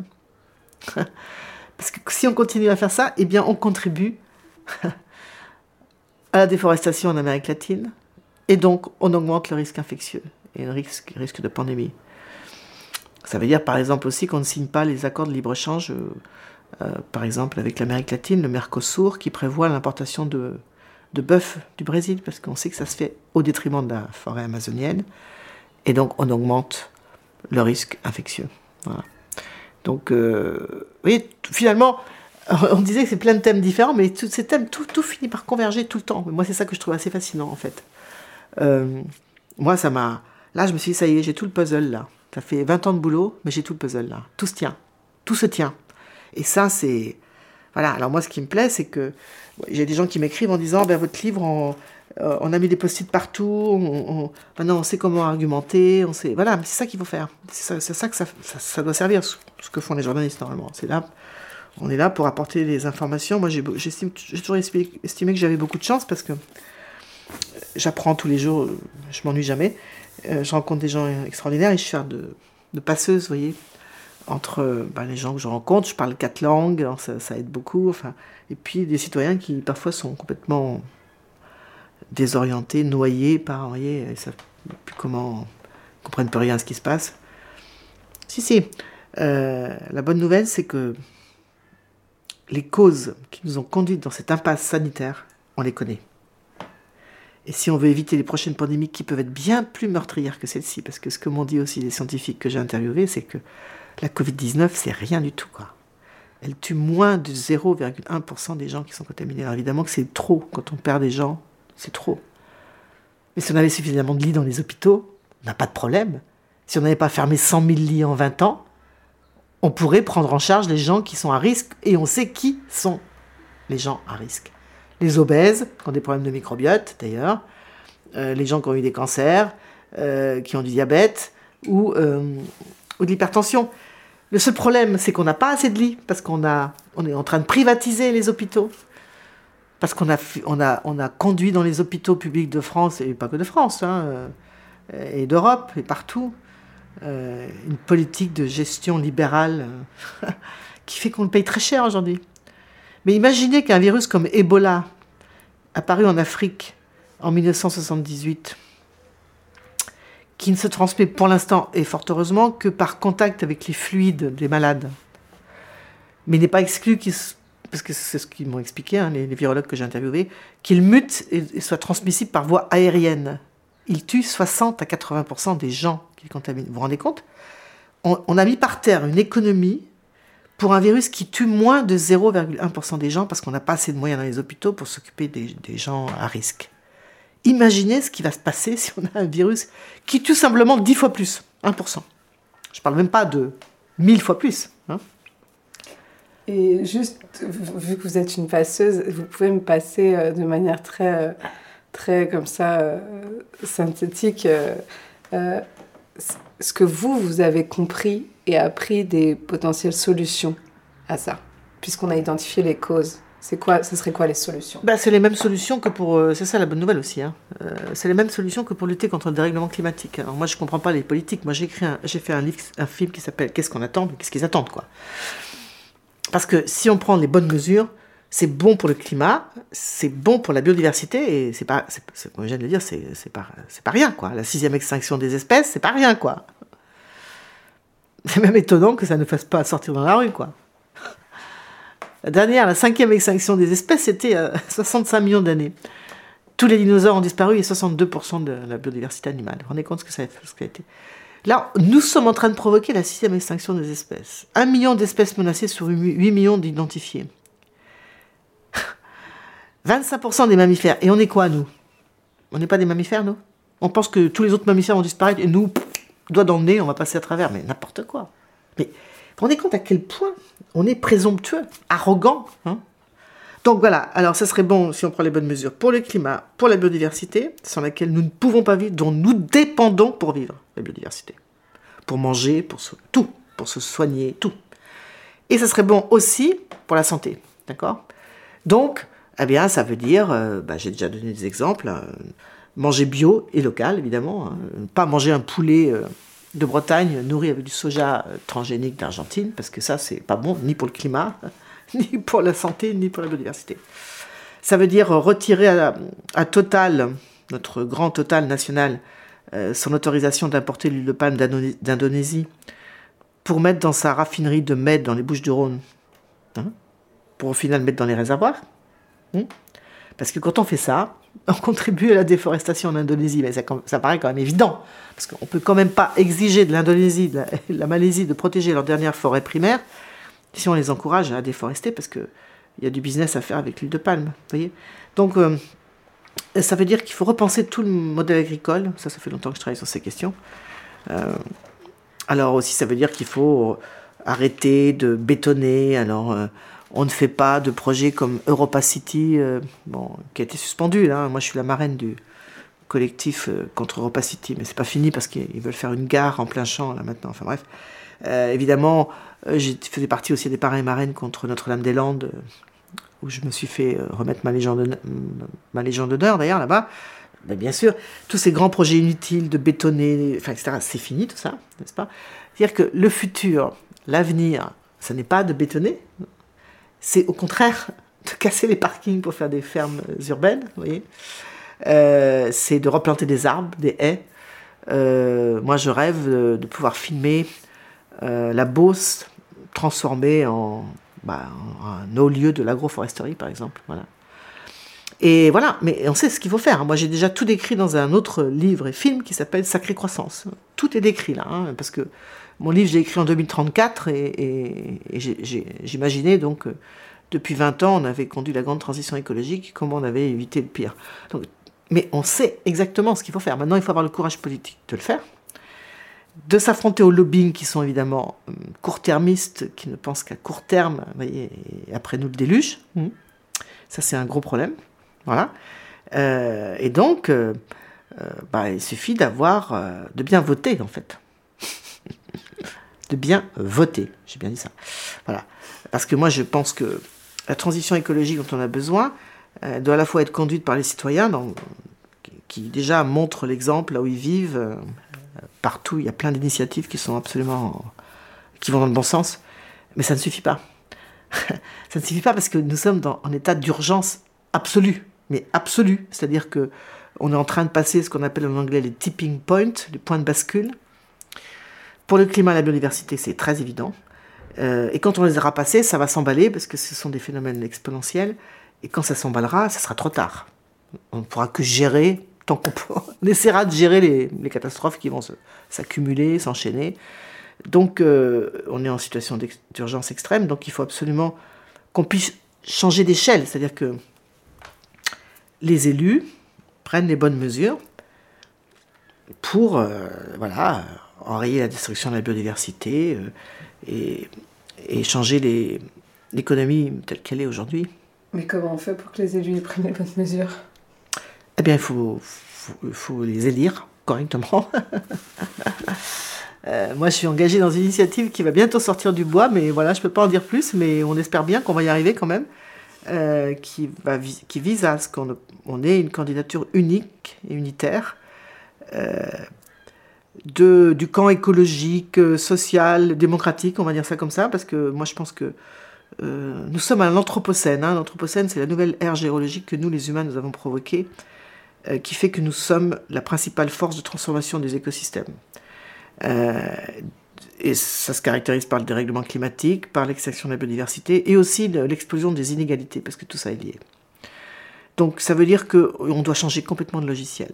[LAUGHS] Parce que si on continue à faire ça, eh bien on contribue [LAUGHS] à la déforestation en Amérique latine, et donc on augmente le risque infectieux et le risque, risque de pandémie. Ça veut dire par exemple aussi qu'on ne signe pas les accords de libre-échange, euh, par exemple avec l'Amérique latine, le Mercosur, qui prévoit l'importation de, de bœuf du Brésil, parce qu'on sait que ça se fait au détriment de la forêt amazonienne, et donc on augmente le risque infectieux. Donc, euh, vous voyez, finalement, [LAUGHS] on disait que c'est plein de thèmes différents, mais tous ces thèmes, tout, tout finit par converger tout le temps. Moi, c'est ça que je trouve assez fascinant, en fait. Euh, moi, ça m'a... Là, je me suis dit, ça y est, j'ai tout le puzzle, là. Ça fait 20 ans de boulot, mais j'ai tout le puzzle, là. Tout se tient. Tout se tient. Et ça, c'est... Voilà, alors moi, ce qui me plaît, c'est que j'ai des gens qui m'écrivent en disant, ben, votre livre, on, euh, on a mis des post-it partout, on, on- maintenant on sait comment argumenter, on sait... Voilà, c'est ça qu'il faut faire. C'est ça, ça que ça, ça, doit servir, ce que font les journalistes, normalement. C'est là... On est là pour apporter les informations. Moi, j'ai toujours estimé, que j'avais beaucoup de chance parce que j'apprends tous les jours, euh, je m'ennuie jamais. Euh, je rencontre des gens extraordinaires et je sers de, de passeuse, vous voyez, entre bah, les gens que je rencontre. Je parle quatre langues, alors ça, aide beaucoup. Enfin, et puis des citoyens qui parfois sont complètement désorientés, noyés par, voyez, ils savent plus comment, ils comprennent plus rien à ce qui se passe. Si, si. Euh, la bonne nouvelle, c'est que les causes qui nous ont conduites dans cette impasse sanitaire, on les connaît. Et si on veut éviter les prochaines pandémies qui peuvent être bien plus meurtrières que celle-ci, parce que ce que m'ont dit aussi les scientifiques que j'ai interviewés, c'est que la Covid-19, c'est rien du tout. Quoi. Elle tue moins de 0,1% des gens qui sont contaminés. Alors évidemment que c'est trop. Quand on perd des gens, c'est trop. Mais si on avait suffisamment de lits dans les hôpitaux, on n'a pas de problème. Si on n'avait pas fermé 100 000 lits en 20 ans, on pourrait prendre en charge les gens qui sont à risque, et on sait qui sont les gens à risque. Les obèses, qui ont des problèmes de microbiote d'ailleurs, euh, les gens qui ont eu des cancers, euh, qui ont du diabète, ou, euh, ou de l'hypertension. Le seul problème, c'est qu'on n'a pas assez de lits, parce qu'on est en train de privatiser les hôpitaux, parce qu'on a conduit dans les hôpitaux publics de France, et pas que de France, hein, euh, et d'Europe, et partout, euh, une politique de gestion libérale euh, [LAUGHS] qui fait qu'on le paye très cher aujourd'hui. Mais imaginez qu'un virus comme Ebola, apparu en Afrique en 1978, qui ne se transmet pour l'instant, et fort heureusement, que par contact avec les fluides des malades, mais n'est pas exclu qu'il se- parce que c'est ce qu'ils m'ont expliqué, hein, les, virologues que j'ai interviewés, qu'il mute et, et soit transmissible par voie aérienne. Il tue 60 à 80% des gens qu'il contamine. Vous vous rendez compte? On, a mis par terre une économie pour un virus qui tue moins de 0,1% des gens parce qu'on n'a pas assez de moyens dans les hôpitaux pour s'occuper des gens à risque. Imaginez ce qui va se passer [LAUGHS] si on a un virus qui tue simplement 10 fois plus, 1%. Je parle même pas de 1000 fois plus. hein. Et juste, vu que vous êtes une passeuse, vous pouvez me passer euh, de manière très, euh, très comme ça, euh, synthétique, ce que vous, vous avez compris et appris des potentielles solutions à ça, puisqu'on a identifié les causes. C'est quoi, ce serait quoi les solutions? Bah, c'est les mêmes solutions que pour. euh, c'est ça la bonne nouvelle aussi. Hein. Euh, c'est les mêmes solutions que pour lutter contre le dérèglement climatique. Alors moi, je comprends pas les politiques. Moi, j'ai écrit, j'ai fait un livre, un film qui s'appelle Qu'est-ce qu'on attend, qu'est-ce qu'ils attendent, quoi. Parce que si on prend les bonnes mesures, c'est bon pour le climat, c'est bon pour la biodiversité et c'est pas, c'est- comme je viens de le dire, c'est, c'est pas, c'est pas rien, quoi. La sixième extinction des espèces, c'est pas rien, quoi. C'est même étonnant que ça ne fasse pas sortir dans la rue, quoi. La dernière, la cinquième extinction des espèces, c'était euh, [LAUGHS] 65 millions d'années. Tous les dinosaures ont disparu et 62% de la biodiversité animale. Vous vous rendez compte ce que ça a, été? Là, nous sommes en train de provoquer la sixième extinction des espèces. Un million d'espèces menacées sur 8 millions d'identifiés. [LAUGHS] 25% des mammifères. Et on est quoi, nous? On n'est pas des mammifères, nous? On pense que tous les autres mammifères vont disparaître et nous, doigt dans le on va passer à travers. Mais n'importe quoi. Vous rendez compte à quel point on est présomptueux, arrogant hein? Donc voilà, alors ça serait bon si on prend les bonnes mesures pour le climat, pour la biodiversité, sans laquelle nous ne pouvons pas vivre, dont nous dépendons pour vivre, la biodiversité. Pour manger, pour tout, pour se soigner, tout. Et ça serait bon aussi pour la santé, d'accord? Donc, eh bien, ça veut dire, euh, bah, j'ai déjà donné des exemples, euh, manger bio et local, évidemment, hein, pas manger un poulet euh, de Bretagne nourri avec du soja euh, transgénique d'Argentine, parce que ça, c'est pas bon, ni pour le climat, [LAUGHS] ni pour la santé, ni pour la biodiversité. Ça veut dire retirer à, Total, notre grand Total national, euh, son autorisation d'importer l'huile de palme d'Indoné- d'Indonésie pour mettre dans sa raffinerie de Med dans les Bouches du Rhône, hein, pour au final mettre dans les réservoirs. hein. Parce que quand on fait ça, on contribue à la déforestation en Indonésie. Mais ça, paraît quand même évident. Parce qu'on peut quand même pas exiger de l'Indonésie, de de [LAUGHS] la Malaisie de protéger leur dernière forêt primaire si on les encourage à déforester parce que il y a du business à faire avec l'huile de palme. voyez Donc, euh, ça veut dire qu'il faut repenser tout le modèle agricole. Ça, ça fait longtemps que je travaille sur ces questions. Euh, alors aussi, ça veut dire qu'il faut arrêter de bétonner. Alors, euh, on ne fait pas de projets comme Europa City, euh, qui a été suspendu. Moi, je suis la marraine du collectif euh, contre Europa City, mais c'est pas fini parce qu'ils veulent faire une gare en plein champ là maintenant. Enfin bref, Euh, évidemment, j'ai faisais partie aussi des parrains et marraines contre Notre-Dame-des-Landes, où je me suis fait remettre ma légion d'honneur- d'ailleurs là-bas. Bien sûr, tous ces grands projets inutiles de bétonner, etc., c'est fini tout ça, n'est-ce pas? C'est-à-dire que le futur, l'avenir, ce n'est pas de bétonner, c'est au contraire [LAUGHS] de casser les parkings pour faire des fermes euh, urbaines, vous voyez Euh, c'est de replanter des arbres, des haies. Euh, moi, je rêve de, pouvoir filmer la Beauce transformée en, bah, un haut lieu de l'agroforesterie, par exemple. Voilà. Et voilà, mais on sait ce qu'il faut faire. Moi, j'ai déjà tout décrit dans un autre livre et film qui s'appelle Sacrée Croissance. Tout est décrit là, hein, parce que mon livre, j'ai écrit en 2034 et, j'imaginais donc euh, depuis 20 ans, on avait conduit la grande transition écologique, comment on avait évité le pire. Donc, mais on sait exactement ce qu'il faut faire. Maintenant, il faut avoir le courage politique de le faire, de s'affronter aux lobbying qui sont évidemment hum, court-termistes, qui ne pensent qu'à court terme, voyez, et après nous le déluge. Hum. Ça, c'est un gros problème. Voilà. Euh, et donc, euh, euh, bah, il suffit d'avoir, euh, de bien voter, en fait. De bien voter. J'ai bien dit ça. Voilà. Parce que moi, je pense que la transition écologique dont on a besoin doit à la fois être conduite par les citoyens, dans- qui, qui déjà montrent l'exemple là où ils vivent. euh, partout, il y a plein d'initiatives qui sont absolument. qui vont dans le bon sens. Mais ça ne suffit pas. [LAUGHS] ça ne suffit pas parce que nous sommes dans, en état d'urgence absolue. Mais absolue. C'est-à-dire que on est en train de passer ce qu'on appelle en anglais les tipping points, les points de bascule. Pour le climat et la biodiversité, c'est très évident. Euh, et quand on les aura passés, ça va s'emballer parce que ce sont des phénomènes exponentiels. Et quand ça s'emballera, ça sera trop tard. On ne pourra que gérer tant qu'on [LAUGHS] pourra. On essaiera de gérer les, catastrophes qui vont s'accumuler, s'enchaîner. Donc, euh, on est en situation d'urgence extrême. Donc, il faut absolument qu'on puisse changer d'échelle. C'est-à-dire que les élus prennent les bonnes mesures pour euh, voilà, enrayer la destruction de la biodiversité euh, et, et changer l'économie telle qu'elle est aujourd'hui. Mais comment on fait pour que les élus prennent les bonnes mesures? Eh bien, il faut, faut, faut les élire correctement. [LAUGHS] Euh, moi, je suis engagée dans une initiative qui va bientôt sortir du bois, mais voilà, je ne peux pas en dire plus, mais on espère bien qu'on va y arriver quand même, euh, qui, va, qui vise à ce qu'on on ait une candidature unique et unitaire euh, de, du camp écologique, euh, social, démocratique, on va dire ça comme ça, parce que moi je pense que euh, nous sommes à l'Anthropocène. Hein. L'Anthropocène, c'est la nouvelle ère géologique que nous, les humains, nous avons provoquée, euh, qui fait que nous sommes la principale force de transformation des écosystèmes. Et ça se caractérise par le dérèglement climatique, par l'extinction de la biodiversité et aussi l'explosion des inégalités, parce que tout ça est lié. Donc ça veut dire qu'on doit changer complètement de logiciel.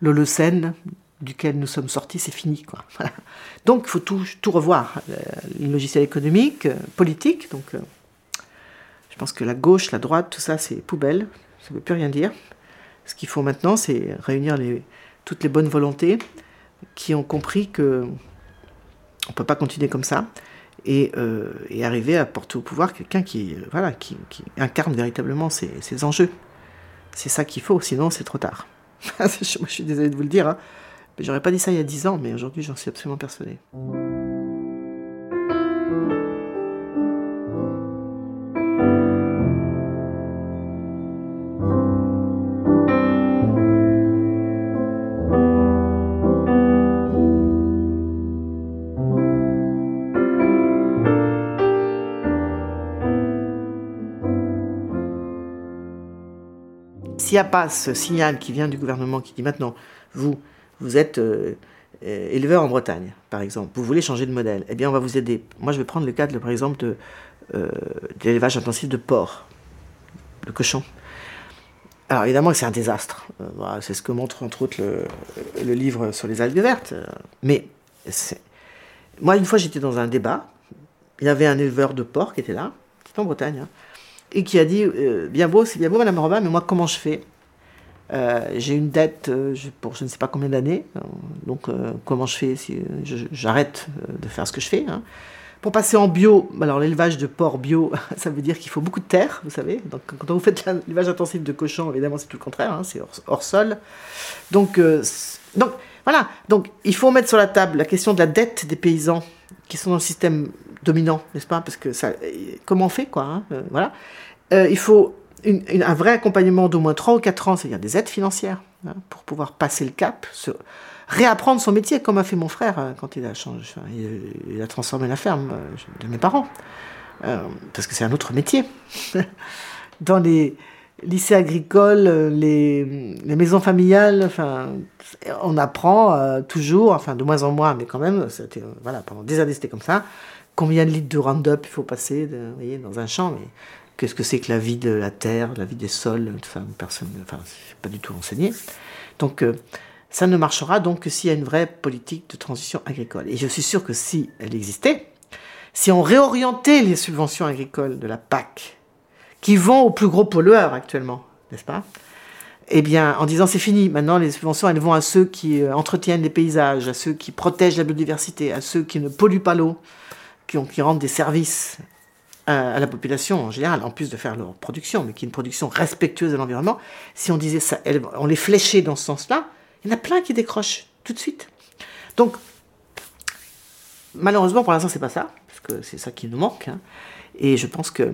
L'Holocène, duquel nous sommes sortis, c'est fini. Quoi. Donc il faut tout, revoir. Le logiciel économique, euh, politique. Donc euh, je pense que la gauche, la droite, tout ça, c'est poubelle. Ça ne veut plus rien dire. Ce qu'il faut maintenant, c'est réunir toutes les bonnes volontés qui ont compris que on ne peut pas continuer comme ça et, euh, arriver à porter au pouvoir quelqu'un qui, incarne véritablement ces, enjeux. C'est ça qu'il faut, sinon c'est trop tard. [LAUGHS] je, je suis désolé de vous le dire. Hein. J'aurais pas dit ça il y a 10 ans, mais aujourd'hui j'en suis absolument persuadé. S'il n'y a pas ce signal qui vient du gouvernement qui dit maintenant, vous, vous êtes euh, éleveur en Bretagne, par exemple, vous voulez changer de modèle, eh bien on va vous aider. Moi je vais prendre le cas, de, par exemple, de, euh, de l'élevage intensif de porc, de cochon. Alors évidemment c'est un désastre, euh, c'est ce que montre entre autres le, livre sur les algues vertes, mais moi une fois j'étais dans un débat, il y avait un éleveur de porc qui était là, qui en Bretagne, hein, et qui a dit, euh, bien beau, c'est bien beau Madame Robin, mais moi comment je fais? euh, j'ai une dette euh, pour je ne sais pas combien d'années, donc euh, comment je fais si j'arrête de faire ce que je fais hein. Pour passer en bio, alors l'élevage de porc bio, [LAUGHS] ça veut dire qu'il faut beaucoup de terre, vous savez. Donc quand vous faites l'élevage intensif de cochons, évidemment c'est tout le contraire, hein, c'est hors, sol. Donc, donc voilà, donc il faut mettre sur la table la question de la dette des paysans qui sont dans le système dominant, n'est-ce pas? Parce que comment on fait quoi hein, Voilà. il faut un vrai accompagnement d'au moins 3 ou 4 ans, c'est-à-dire des aides financières, hein, pour pouvoir passer le cap, réapprendre son métier, comme a fait mon frère euh, quand il a, transformé la ferme euh, de mes parents, euh, parce que c'est un autre métier. [LAUGHS] Dans les lycées agricoles, les, maisons familiales, enfin, on apprend toujours, enfin de moins en moins, mais quand même, voilà, pendant des années c'était comme ça, combien de litres de Roundup il faut passer dans un champ, qu'est-ce que c'est que la vie de la terre, la vie des sols, enfin, personne, enfin, pas du tout enseigné. Donc, euh, ça ne marchera donc que s'il y a une vraie politique de transition agricole. Et je suis sûr que si elle existait, si on réorientait les subventions agricoles de la PAC, qui vont aux plus gros pollueurs actuellement, n'est-ce pas? Eh bien, en disant c'est fini, maintenant les subventions, elles vont à ceux qui euh, entretiennent les paysages, à ceux qui protègent la biodiversité, à ceux qui ne polluent pas l'eau, qui, qui rendent des services à la population en général, en plus de faire leur production, mais qui est une production respectueuse de l'environnement, si on disait ça, on les fléchait dans ce sens-là, il y en a plein qui décrochent tout de suite. Donc, malheureusement, pour l'instant, c'est pas ça, parce que c'est ça qui nous manque. Hein, et je pense que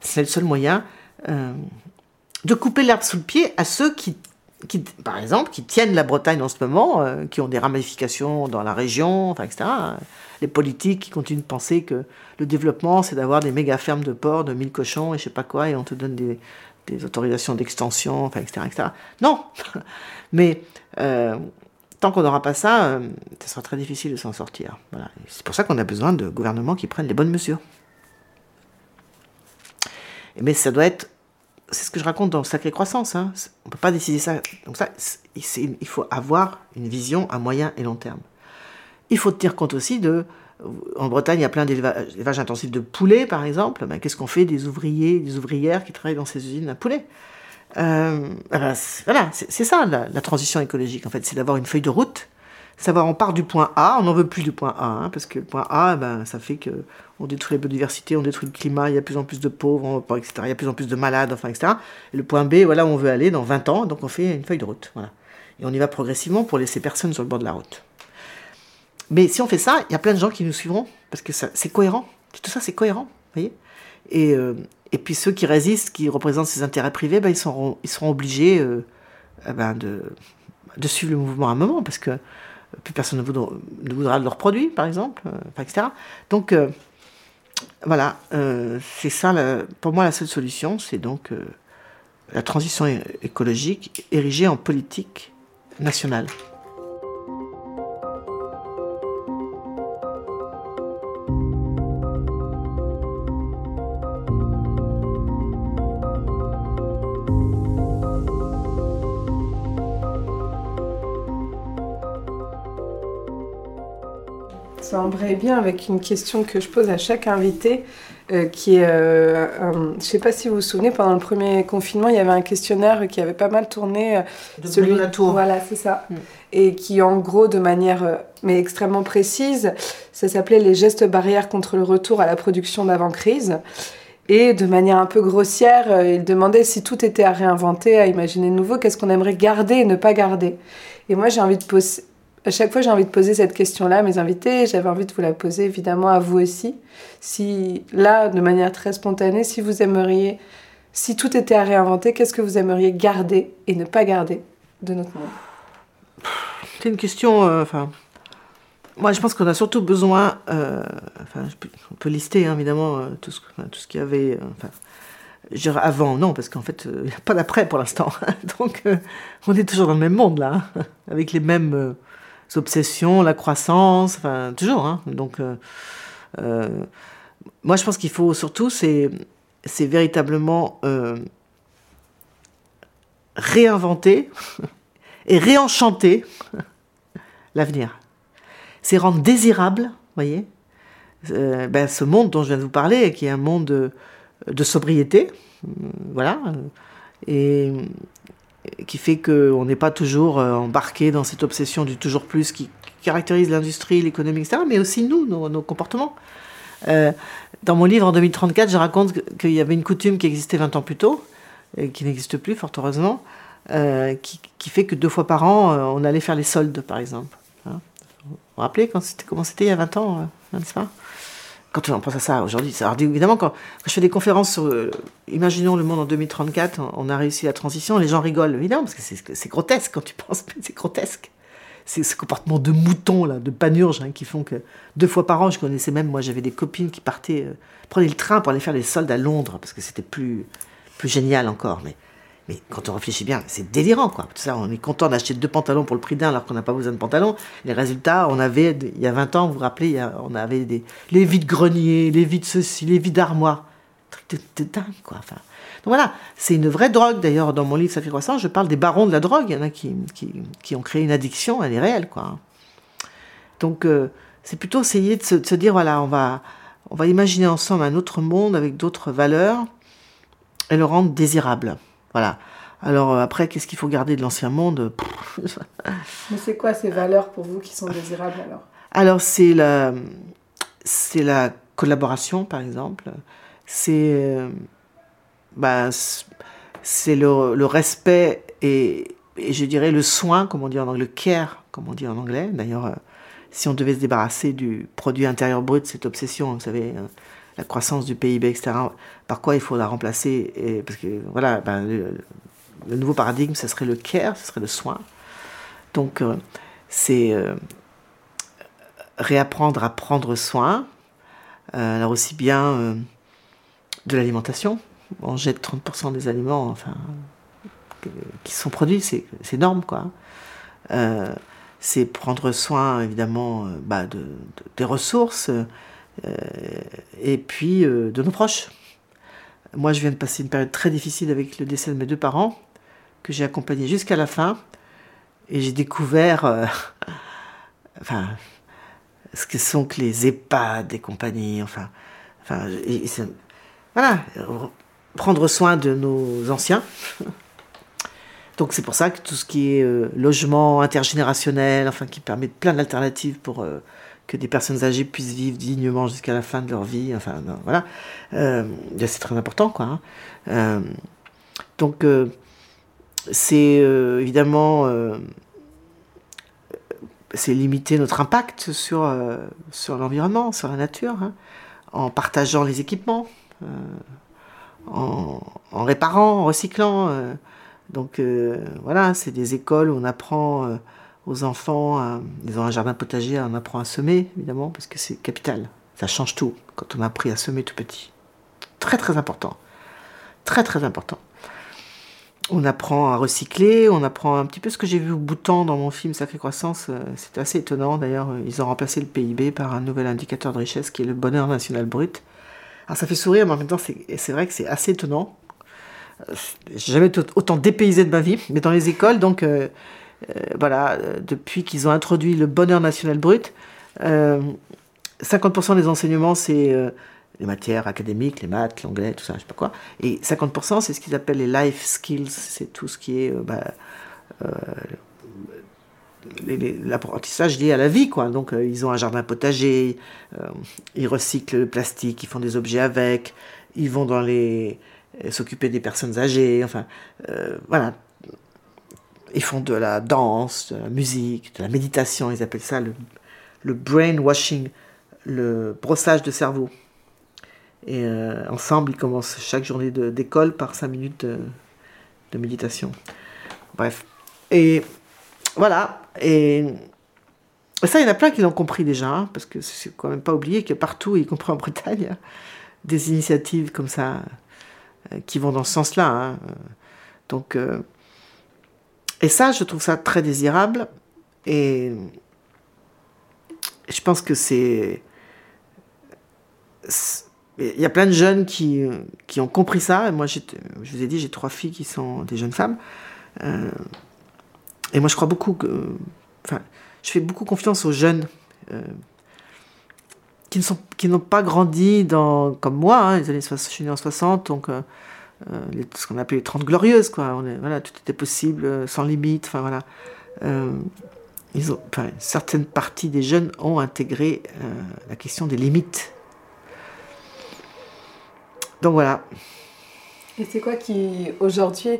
c'est le seul moyen euh, de couper l'herbe sous le pied à ceux qui, qui, par exemple, qui tiennent la Bretagne en ce moment, euh, qui ont des ramifications dans la région, enfin, etc les politiques qui continuent de penser que le développement, c'est d'avoir des méga fermes de porcs, de 1000 cochons et je sais pas quoi, et on te donne des, autorisations d'extension, enfin, etc., etc. Non [LAUGHS] Mais euh, tant qu'on n'aura pas ça, euh, ça sera très difficile de s'en sortir. Voilà. C'est pour ça qu'on a besoin de gouvernements qui prennent les bonnes mesures. Mais ça doit être. C'est ce que je raconte dans Sacrée Croissance. Hein. On peut pas décider ça. Donc, ça, il faut avoir une vision à moyen et long terme. Il faut tenir compte aussi de. En Bretagne, il y a plein d'élevages intensifs de poulets, par exemple. Ben, Qu'est-ce qu'on fait des ouvriers, des ouvrières qui travaillent dans ces usines à poulets? Euh, ben, Voilà, c'est ça la, transition écologique, en fait. C'est d'avoir une feuille de route Savoir, on part du point A, on n'en veut plus du point A, hein, parce que le point A, ben, ça fait que on détruit la biodiversité, on détruit le climat, il y a de plus en plus de pauvres, etc. Il y a de plus en plus de malades, enfin, etc. Et le point B, voilà où on veut aller dans 20 ans, donc on fait une feuille de route. Voilà. Et on y va progressivement pour laisser personne sur le bord de la route. Mais si on fait ça, il y a plein de gens qui nous suivront, parce que c'est cohérent. Tout ça, c'est cohérent, voyez et, euh, et puis ceux qui résistent, qui représentent ces intérêts privés, ben, ils, seront, ils seront obligés euh, eh ben, de, de suivre le mouvement à un moment, parce que plus personne ne voudra, de leurs produits, par exemple, euh, etc. Donc, euh, voilà, euh, c'est ça, pour moi, la seule solution, c'est donc la transition écologique érigée en politique nationale. Embraye bien avec une question que je pose à chaque invité, euh, qui est, euh, un- je ne sais pas si vous vous souvenez, pendant le premier confinement, il y avait un questionnaire qui avait pas mal tourné, euh, De Bruno Latour. voilà, c'est ça, Mm. et qui en gros, de manière euh, mais extrêmement précise, ça s'appelait les gestes barrières contre le retour à la production d'avant crise. Et de manière un peu grossière, euh, il demandait si tout était à réinventer, à imaginer de nouveau, qu'est-ce qu'on aimerait garder et ne pas garder. Et moi, j'ai envie de poser, à chaque fois, j'ai envie de poser cette question-là à mes invités. J'avais envie de vous la poser évidemment à vous aussi. Si, là, de manière très spontanée, si vous aimeriez, si tout était à réinventer, qu'est-ce que vous aimeriez garder et ne pas garder de notre monde? C'est une question. euh, Enfin, moi, je pense qu'on a surtout besoin. euh, enfin, on peut lister hein, évidemment euh, tout ce, tout ce qu'il y avait. enfin, je dirais avant, non, parce qu'en fait, il n'y a pas d'après pour l'instant. [LAUGHS] Donc, on est toujours dans le même monde là, hein, avec les mêmes obsessions, la croissance, enfin, toujours. hein. Donc, euh, euh, moi, je pense qu'il faut surtout, c'est, véritablement euh, réinventer [LAUGHS] et réenchanter [LAUGHS] l'avenir. C'est rendre désirable, voyez, ben, ce monde dont je viens de vous parler, qui est un monde de, de sobriété, voilà, et qui fait qu'on n'est pas toujours euh, embarqué dans cette obsession du toujours plus qui, caractérise l'industrie, l'économie, etc., mais aussi nous, nos, comportements. Euh, dans mon livre en 2034, je raconte qu'il y avait une coutume qui existait 20 ans plus tôt, et qui n'existe plus, fort heureusement, euh, qui, fait que deux fois par an, on allait faire les soldes, par exemple. Hein? Vous vous rappelez comment c'était il y a 20 ans, n'est-ce pas? Quand on pense à ça aujourd'hui, alors, évidemment, quand, je fais des conférences sur, euh, imaginons le monde en 2034, on- a réussi la transition, les gens rigolent, évidemment, parce que c'est, c'est grotesque quand tu [LAUGHS] penses, c'est grotesque. C'est ce comportement de mouton, là, de panurge, hein, qui font que deux fois par an, je connaissais même, moi j'avais des copines qui partaient, euh, prenaient le train pour aller faire les soldes à Londres, parce que c'était plus, plus génial encore. Mais, mais quand on réfléchit bien, c'est délirant, quoi. On est content d'acheter deux pantalons pour le prix d'un alors qu'on n'a pas besoin de pantalons. Les résultats, on avait, il y a 20 ans, vous vous rappelez, on avait des, les vides greniers, les vides ceci, les vides armoires. Truc de, de dingue, quoi. Enfin, donc voilà, c'est une vraie drogue. D'ailleurs, dans mon livre Ça fait croissance, je parle des barons de la drogue. Il y en a qui, qui, qui ont créé une addiction, elle est réelle, quoi. Donc, euh, c'est plutôt essayer de se, de se dire, voilà, on va, on va imaginer ensemble un autre monde avec d'autres valeurs et le rendre désirable. Voilà. Alors euh, après, qu'est-ce qu'il faut garder de l'ancien monde? [LAUGHS] Mais c'est quoi ces valeurs pour vous qui sont désirables alors? Alors c'est la, c'est la collaboration, par exemple. C'est, euh, bah, c'est le, le respect et, et je dirais le soin, comme on dit en anglais, le care, comme on dit en anglais. D'ailleurs, euh, si on devait se débarrasser du produit intérieur brut, cette obsession, vous savez, la croissance du PIB, etc., par quoi il faut la remplacer et, Parce que voilà, ben, le, nouveau paradigme, ce serait le care, ce serait le soin. Donc, euh, c'est euh, réapprendre à prendre soin, euh, alors aussi bien de l'alimentation. On jette 30% des aliments enfin, qui sont produits, c'est énorme, quoi. C'est prendre soin, évidemment, bah, de, de- des ressources et puis euh, de nos proches. Moi, je viens de passer une période très difficile avec le décès de mes deux parents, que j'ai accompagné jusqu'à la fin, et j'ai découvert, euh, [LAUGHS] enfin, ce que sont que les EHPAD et compagnie, enfin, enfin, voilà, prendre soin de nos anciens, [LAUGHS] Donc c'est pour ça que tout ce qui est euh, logement intergénérationnel, enfin qui permet plein d'alternatives pour euh, que des personnes âgées puissent vivre dignement jusqu'à la fin de leur vie, enfin voilà, euh, c'est très important quoi. hein. Euh, donc euh, c'est évidemment c'est limiter notre impact sur, sur l'environnement, sur la nature, hein, en partageant les équipements, en, en réparant, en recyclant. donc voilà, c'est des écoles où on apprend aux enfants, à- ils ont un jardin potager, on apprend à semer, évidemment, parce que c'est capital. Ça change tout quand on a appris à semer tout petit. Très très important. Très très important. On apprend à recycler, on apprend un petit peu ce que j'ai vu au Bhoutan dans mon film Sacrée Croissance. euh, C'était assez étonnant d'ailleurs. euh, Ils ont remplacé le PIB par un nouvel indicateur de richesse qui est le bonheur national brut. Alors ça fait sourire, mais en même temps, c'est c'est vrai que c'est assez étonnant. Euh, J'ai jamais été autant dépaysé de ma vie, mais dans les écoles, donc euh, euh, voilà, euh, depuis qu'ils ont introduit le bonheur national brut, euh, 50% des enseignements, c'est euh, les matières académiques, les maths, l'anglais, tout ça, je sais pas quoi. Et 50%, c'est ce qu'ils appellent les life skills, c'est tout ce qui est euh, bah, euh, l'apprentissage lié à la vie, quoi. Donc, euh, ils ont un jardin potager, euh, ils recyclent le plastique, ils font des objets avec, ils vont dans les euh, s'occuper des personnes âgées, enfin, euh, voilà. Ils font de la danse, de la musique, de la méditation, ils appellent ça le, brainwashing, le brossage de cerveau. Et euh, ensemble, ils commencent chaque journée d'école par cinq minutes de, méditation. Bref. Et voilà. Et ça, il y en a plein qui l'ont compris déjà, hein, parce que c'est quand même pas oublié que partout, y compris en Bretagne, a [LAUGHS] des initiatives comme ça euh, qui vont dans ce sens-là. hein. Donc, euh, et ça, je trouve ça très désirable. Et je pense que c'est. Il y a plein de jeunes qui, qui ont compris ça. Et moi, je vous ai dit, j'ai trois filles qui sont des jeunes femmes. Euh, et moi, je crois beaucoup que. Enfin, je fais beaucoup confiance aux jeunes euh, qui n'ont pas grandi dans comme moi. hein, les années 60, je suis né en 60, donc euh, les- ce qu'on appelait les 30 glorieuses, quoi. Voilà, tout était possible, euh, sans limite. Enfin voilà. Euh, ils certaines parties des jeunes ont intégré euh, la question des limites. Donc voilà. Et c'est quoi qui, aujourd'hui,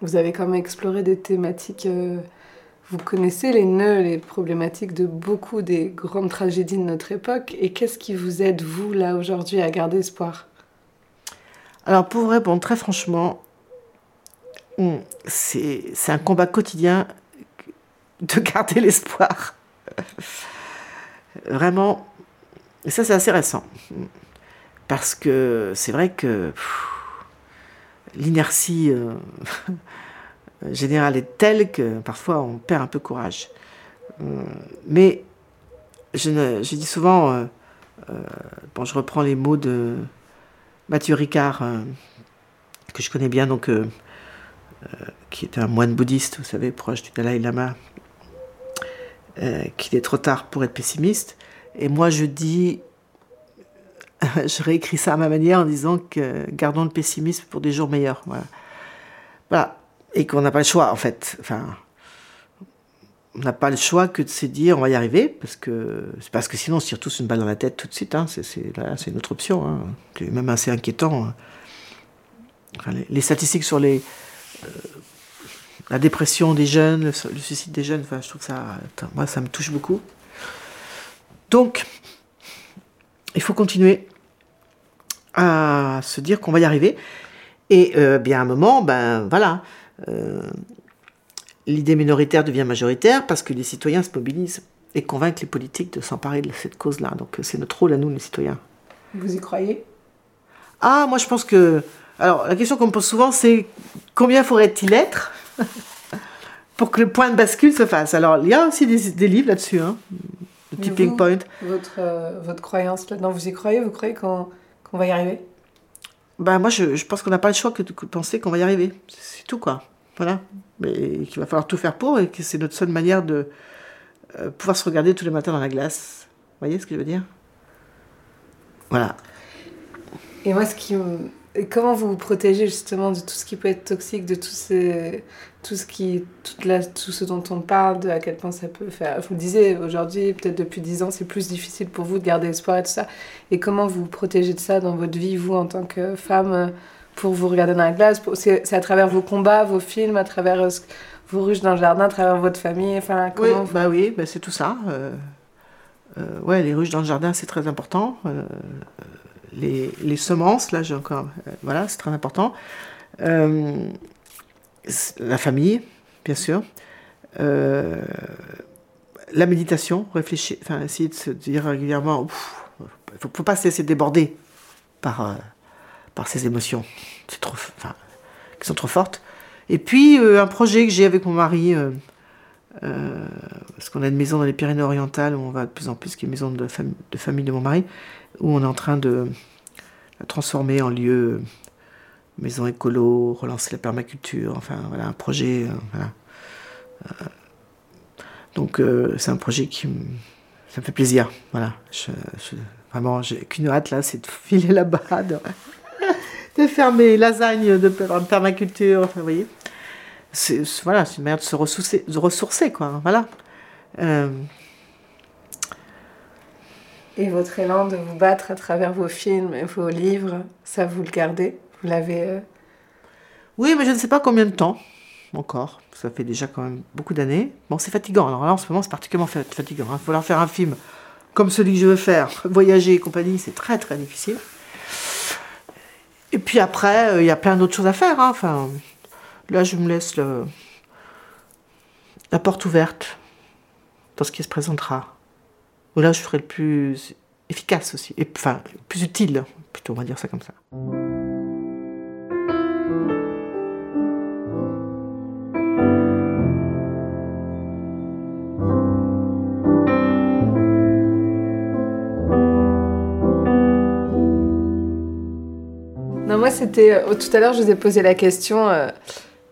vous avez quand même exploré des thématiques, euh, vous connaissez les nœuds, les problématiques de beaucoup des grandes tragédies de notre époque, et qu'est-ce qui vous aide, vous, là, aujourd'hui, à garder espoir? Alors, pour répondre très franchement, hum, c'est un combat quotidien de garder l'espoir. [LAUGHS] Vraiment, ça c'est assez récent. Parce que c'est vrai que l'inertie euh, [LAUGHS] générale est telle que parfois on perd un peu courage. Euh, Mais je, dis souvent, euh, euh, je reprends les mots de Mathieu Ricard, euh, que je connais bien, donc, euh, euh, qui est un moine bouddhiste, vous savez, proche du Dalai Lama, qu'il est trop tard pour être pessimiste. Et moi, je dis, [LAUGHS] je réécris ça à ma manière en disant que gardons le pessimisme pour des jours meilleurs. Voilà. Voilà. Et qu'on n'a pas le choix, en fait. Enfin, on n'a pas le choix que de se dire on va y arriver, parce que, parce que sinon on se tire tous une balle dans la tête tout de suite. Hein, c'est, une autre option. Hein. C'est même assez inquiétant. hein. Les, statistiques sur les, euh, la dépression des jeunes, le, suicide des jeunes, enfin, je trouve ça, attends, moi, ça me touche beaucoup. Donc, il faut continuer à se dire qu'on va y arriver. Et euh, bien à un moment, ben voilà, euh, l'idée minoritaire devient majoritaire parce que les citoyens se mobilisent et convainquent les politiques de s'emparer de cette cause-là. Donc euh, c'est notre rôle à nous, les citoyens. Vous y croyez? Ah, moi je pense que. Alors la question qu'on me pose souvent, c'est combien faudrait-il être [LAUGHS] pour que le point de bascule se fasse? Alors il y a aussi des, des livres là-dessus, hein, le tipping vous point. votre, euh, votre croyance là-dedans, vous y croyez? Vous croyez qu'on qu'on va y arriver? Ben, moi je, je pense qu'on n'a pas le choix que de penser qu'on va y arriver. C'est tout quoi. Voilà. Mais qu'il va falloir tout faire pour et que c'est notre seule manière de euh, pouvoir se regarder tous les matins dans la glace. Vous voyez ce que je veux dire? Voilà. Et moi, ce qui, comment vous vous protégez justement de tout ce qui peut être toxique, de tout ce, tout ce, qui, toute la, tout ce dont on parle, de à quel point ça peut faire. Vous le disiez, aujourd'hui, peut-être depuis 10 ans, c'est plus difficile pour vous de garder espoir et tout ça. Et comment vous vous protégez de ça dans votre vie, vous, en tant que femme, pour vous regarder dans la glace C'est à travers vos combats, vos films, à travers euh, vos ruches dans le jardin, à travers votre famille enfin, Oui, bah oui bah c'est tout ça. Euh, euh, ouais, les ruches dans le jardin, c'est très important. Euh, les, les, semences, là, j'ai encore. Voilà, c'est très important. La famille, bien sûr. La méditation, réfléchir, enfin, essayer de se dire régulièrement il ne faut, faut, pas se laisser déborder par, par ces émotions c'est trop, enfin, qui sont trop fortes. Et puis, un projet que j'ai avec mon mari. Euh, parce qu'on a une maison dans les Pyrénées-Orientales où on va de plus en plus, qui est une maison de, de famille de mon mari, où on est en train de la transformer en lieu maison écolo, relancer la permaculture, enfin voilà, un projet. Euh, voilà. Euh, donc c'est un projet qui me, ça me fait plaisir. Voilà, vraiment, j'ai qu'une hâte là, c'est de filer là-bas, de, faire mes lasagnes de permaculture, enfin, vous voyez c'est voilà, une manière de se ressourcer, de ressourcer quoi. Voilà. Euh... Et votre élan de vous battre à travers vos films et vos livres, ça vous le gardez? Vous l'avez euh... Oui, mais je ne sais pas combien de temps encore. Ça fait déjà quand même beaucoup d'années. Bon, c'est fatigant. Alors là, en ce moment, c'est particulièrement fatigant. Il hein. faut leur faire un film comme celui que je veux faire, [LAUGHS] voyager et compagnie, c'est très très difficile. Et puis après, euh, il y a plein d'autres choses à faire. Hein. Enfin, Là, je me laisse la porte ouverte dans ce qui se présentera. Là, je ferai le plus efficace aussi, et, enfin, le plus utile, plutôt, on va dire ça comme ça. Moi, c'était. Euh, tout à l'heure, je vous ai posé la question. Euh,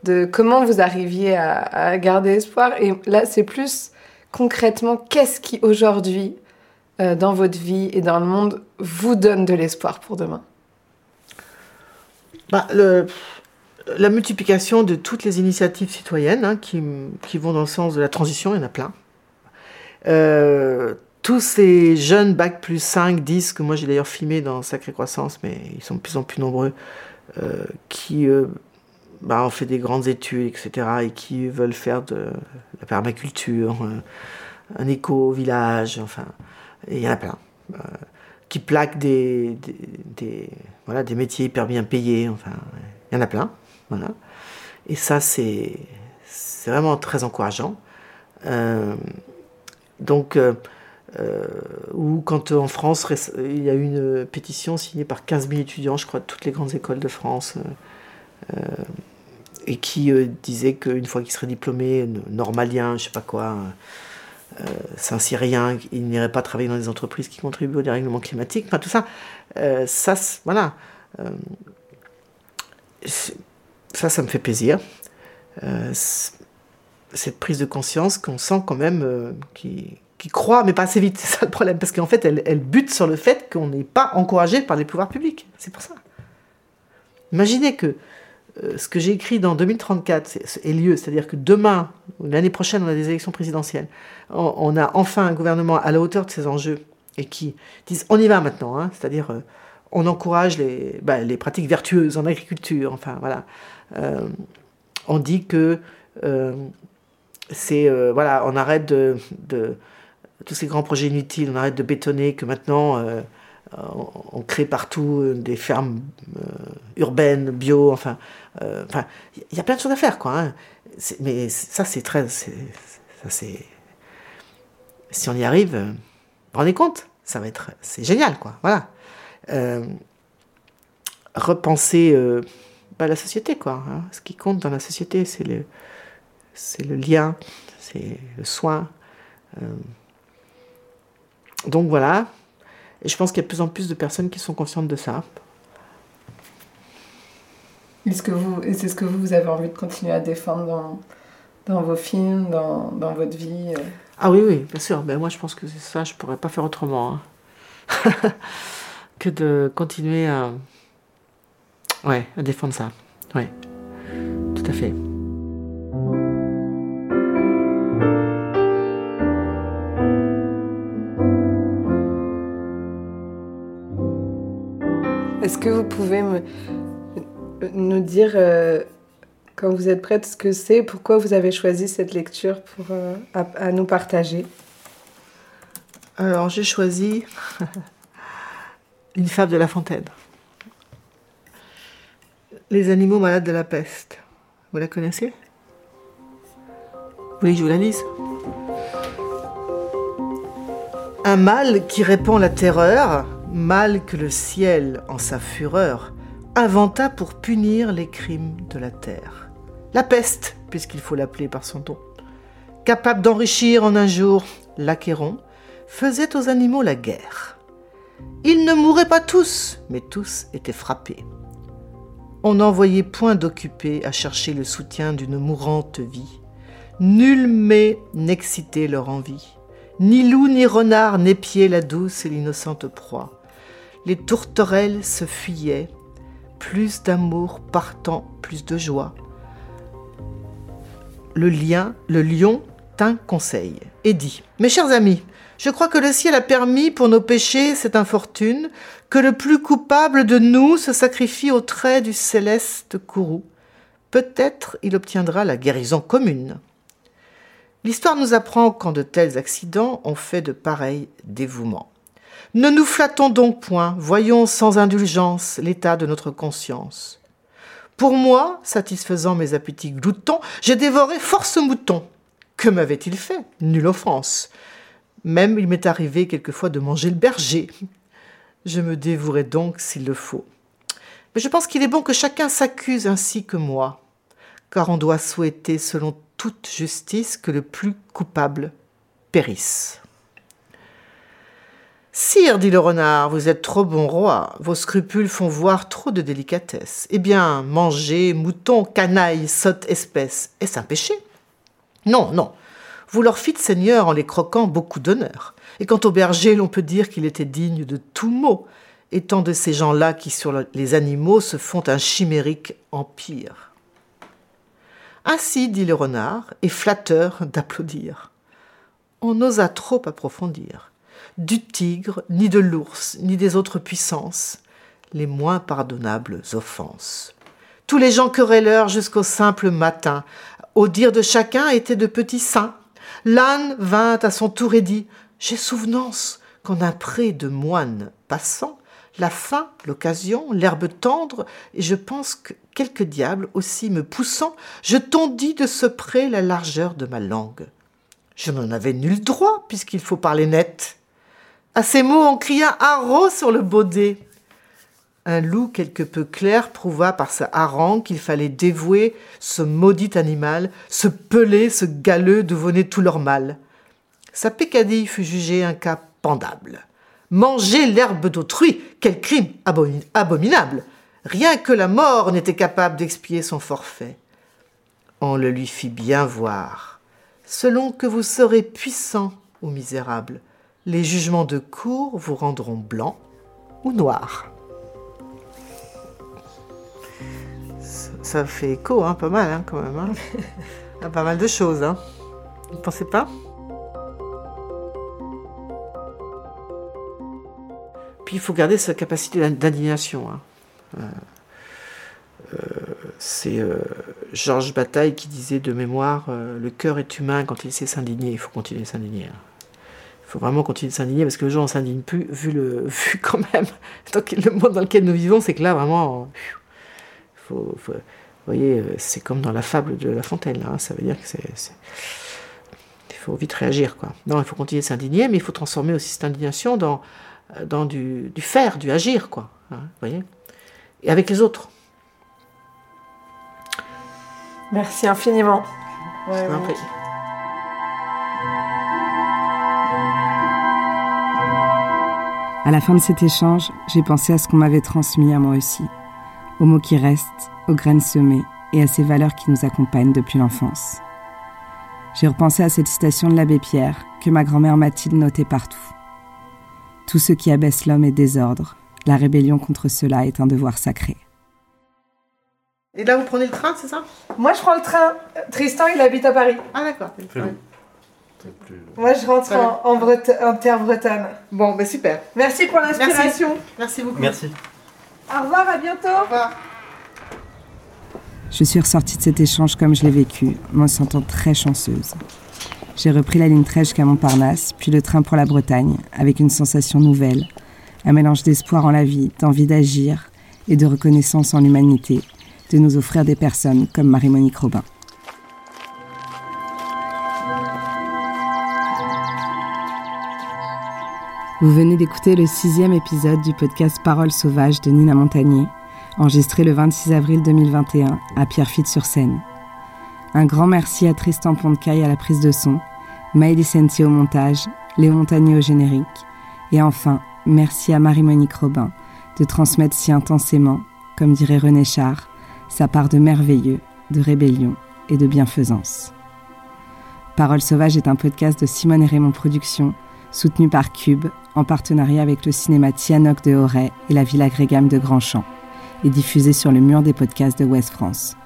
de comment vous arriviez à, garder espoir. Et là, c'est plus concrètement, qu'est-ce qui aujourd'hui, euh, dans votre vie et dans le monde, vous donne de l'espoir pour demain? Bah, La multiplication de toutes les initiatives citoyennes hein, qui, vont dans le sens de la transition, il y en a plein. Tous ces jeunes bac plus 5, 10, que moi j'ai d'ailleurs filmé dans Sacrée Croissance, mais ils sont de plus en plus nombreux, euh, qui euh, bah, ont fait des grandes études, etc., et qui veulent faire de la permaculture, euh, un éco-village, enfin, il y en a plein. Euh, qui plaquent des, voilà, des métiers hyper bien payés, enfin, il y en a plein. Voilà. Et ça, c'est vraiment très encourageant. Euh, donc, euh, ou quand en France, il y a eu une pétition signée par 15 000 étudiants, je crois, de toutes les grandes écoles de France, euh, et qui euh, disait qu'une fois qu'il serait diplômé, normalien, je sais pas quoi, euh, Saint-Cyrien, il n'irait pas travailler dans des entreprises qui contribuent au dérèglement climatique. Enfin, tout ça, euh, ça, voilà. Euh, ça, ça me fait plaisir. Euh, cette prise de conscience qu'on sent quand même euh, qui, qui croit, mais pas assez vite, [LAUGHS] c'est ça le problème, parce qu'en fait, elle, elle bute sur le fait qu'on n'est pas encouragé par les pouvoirs publics. C'est pour ça. Imaginez que euh, ce que j'ai écrit dans 2034 ait lieu, c'est-à-dire que demain, l'année prochaine, on a des élections présidentielles, on, a enfin un gouvernement à la hauteur de ces enjeux et qui disent on y va maintenant, hein, c'est-à-dire euh, on encourage les, bah, les, pratiques vertueuses en agriculture, enfin voilà. Euh, on dit que c'est voilà, on arrête de, tous ces grands projets inutiles, on arrête de bétonner, que maintenant euh, on crée partout des fermes euh, urbaines, bio, enfin, euh, il y a plein de choses à faire, quoi. Hein. Mais ça, c'est très, ça, c'est, si on y arrive, vous rendez compte, ça va être, c'est génial, quoi. Voilà. Euh, repenser bah, la société, quoi. Hein. Ce qui compte dans la société, c'est le, c'est le lien, c'est le soin. Donc voilà, et je pense qu'il y a de plus en plus de personnes qui sont conscientes de ça. Est-ce que vous, c'est ce que vous, vous avez envie de continuer à défendre dans, dans vos films, dans, dans votre vie euh... Ah oui, oui, bien sûr. Ben, moi, je pense que c'est ça, je ne pourrais pas faire autrement. Hein. [LAUGHS] que de continuer à, Ouais, à défendre ça. Ouais, tout à fait. Est-ce que vous pouvez nous dire, euh, quand vous êtes prête, ce que c'est, pourquoi vous avez choisi cette lecture euh, à, nous partager? Alors, j'ai choisi [LAUGHS] Une fable de La Fontaine. Les animaux malades de la peste. Vous la connaissez? Vous voulez que je vous la lise? Un mal qui répand la terreur, mal que le ciel, en sa fureur, inventa pour punir les crimes de la terre. La peste, puisqu'il faut l'appeler par son nom. Capable d'enrichir en un jour l'Achéron, faisait aux animaux la guerre. Ils ne mouraient pas tous, mais tous étaient frappés. On n'envoyait point d'occupés à chercher le soutien d'une mourante vie. Nul mets n'excitait leur envie. Ni loup ni renard n'épiaient la douce et l'innocente proie. Les tourterelles se fuyaient, plus d'amour partant, plus de joie. Le lien, le lion tint conseil et dit Mes chers amis, je crois que le ciel a permis pour nos péchés cette infortune, que le plus coupable de nous se sacrifie au trait du céleste courroux. Peut-être il obtiendra la guérison commune. L'histoire nous apprend qu'en de tels accidents, on fait de pareils dévouements. Ne nous flattons donc point, voyons sans indulgence l'état de notre conscience. Pour moi, satisfaisant mes appétits gloutons, j'ai dévoré force moutons. Que m'avait-il fait? Nulle offense. Même il m'est arrivé quelquefois de manger le berger. Je me dévouerai donc s'il le faut. Mais je pense qu'il est bon que chacun s'accuse ainsi que moi, car on doit souhaiter, selon toute justice, que le plus coupable périsse. Sire, dit le renard, vous êtes trop bon roi, vos scrupules font voir trop de délicatesse. Eh bien, manger, mouton, canaille, sotte espèce, est-ce un péché? Non, non. Vous leur fîtes, Seigneur, en les croquant, beaucoup d'honneur. Et quant au berger, l'on peut dire qu'il était digne de tout mot, étant de ces gens-là qui, sur les animaux, se font un chimérique empire. Ainsi, dit le renard, et flatteur d'applaudir. On n'osa trop approfondir du tigre, ni de l'ours, ni des autres puissances, les moins pardonnables offenses. Tous les gens querelleurs jusqu'au simple matin, au dire de chacun, étaient de petits saints. L'âne vint à son tour et dit J'ai souvenance qu'en un pré de moines passant, la faim, l'occasion, l'herbe tendre, et je pense que quelque diable aussi me poussant, je tondis de ce pré la largeur de ma langue. Je n'en avais nul droit, puisqu'il faut parler net. À ces mots, on cria haro sur le baudet. Un loup quelque peu clair prouva par sa harangue qu'il fallait dévouer ce maudit animal, ce pelé, ce galeux d'où venait tout leur mal. Sa pécadille fut jugée un cas pendable. Manger l'herbe d'autrui, quel crime abominable Rien que la mort n'était capable d'expier son forfait. On le lui fit bien voir, selon que vous serez puissant ou misérable les jugements de cour vous rendront blanc ou noir. Ça, fait écho, hein, pas mal hein, quand même. Hein. [LAUGHS] pas mal de choses. Hein. Vous ne pensez pas? Puis il faut garder sa capacité d'indignation. Euh, euh, c'est euh, Georges Bataille qui disait de mémoire Le cœur est humain quand il sait s'indigner, il faut continuer à s'indigner faut vraiment continuer de s'indigner parce que les gens ne s'indignent plus, vu, le, [LAUGHS] vu quand même donc, le monde dans lequel nous vivons, c'est que là, vraiment, faut, vous voyez, euh, c'est comme dans la fable de La Fontaine, hein, ça veut dire que c'est. Il faut vite réagir, quoi. Non, il faut continuer de s'indigner, mais il faut transformer aussi cette indignation dans, dans du, du faire, du agir, quoi. Hein, vous voyez Et avec les autres. Merci infiniment. Ouais, À la fin de cet échange, j'ai pensé à ce qu'on m'avait transmis à moi aussi, aux mots qui restent, aux graines semées et à ces valeurs qui nous accompagnent depuis l'enfance. J'ai repensé à cette citation de l'abbé Pierre que ma grand-mère Mathilde notait partout. Tout ce qui abaisse l'homme est désordre, la rébellion contre cela est un devoir sacré. Et là, vous prenez le train, c'est ça? Moi, je prends le train. Tristan, il habite à Paris. Ah, d'accord. Fais-le. Moi, je rentre en, en, Breta- en terre bretonne. Bon, ben super. Merci pour l'inspiration. Merci beaucoup. Merci. Au revoir, à bientôt. Au revoir. Je suis ressortie de cet échange comme je l'ai vécu, me sentant très chanceuse. J'ai repris la ligne 13 jusqu'à Montparnasse, puis le train pour la Bretagne, avec une sensation nouvelle, un mélange d'espoir en la vie, d'envie d'agir et de reconnaissance en l'humanité, de nous offrir des personnes comme Marie-Monique Robin. Vous venez d'écouter le sixième épisode du podcast Paroles sauvages de Nina Montagnier, enregistré le 26 avril 2021 à Pierrefitte-sur-Seine. Un grand merci à Tristan Pontecaille à la prise de son, Maëlys Sentier au montage, Léon Montagnier au générique, et enfin, merci à Marie-Monique Robin de transmettre si intensément, comme dirait René Char, sa part de merveilleux, de rébellion et de bienfaisance. Paroles sauvages est un podcast de Simone et Raymond Productions, soutenu par Cube, en partenariat avec le cinéma Tianoc de Auray et la Villa Grégam de Grandchamp, et diffusé sur le mur des podcasts de Ouest France.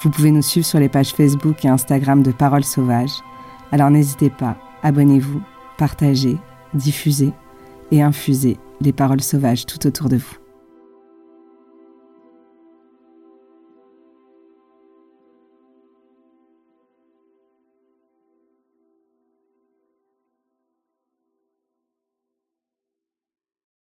Vous pouvez nous suivre sur les pages Facebook et Instagram de Paroles Sauvages, alors n'hésitez pas, abonnez-vous, partagez, diffusez et infusez les paroles sauvages tout autour de vous.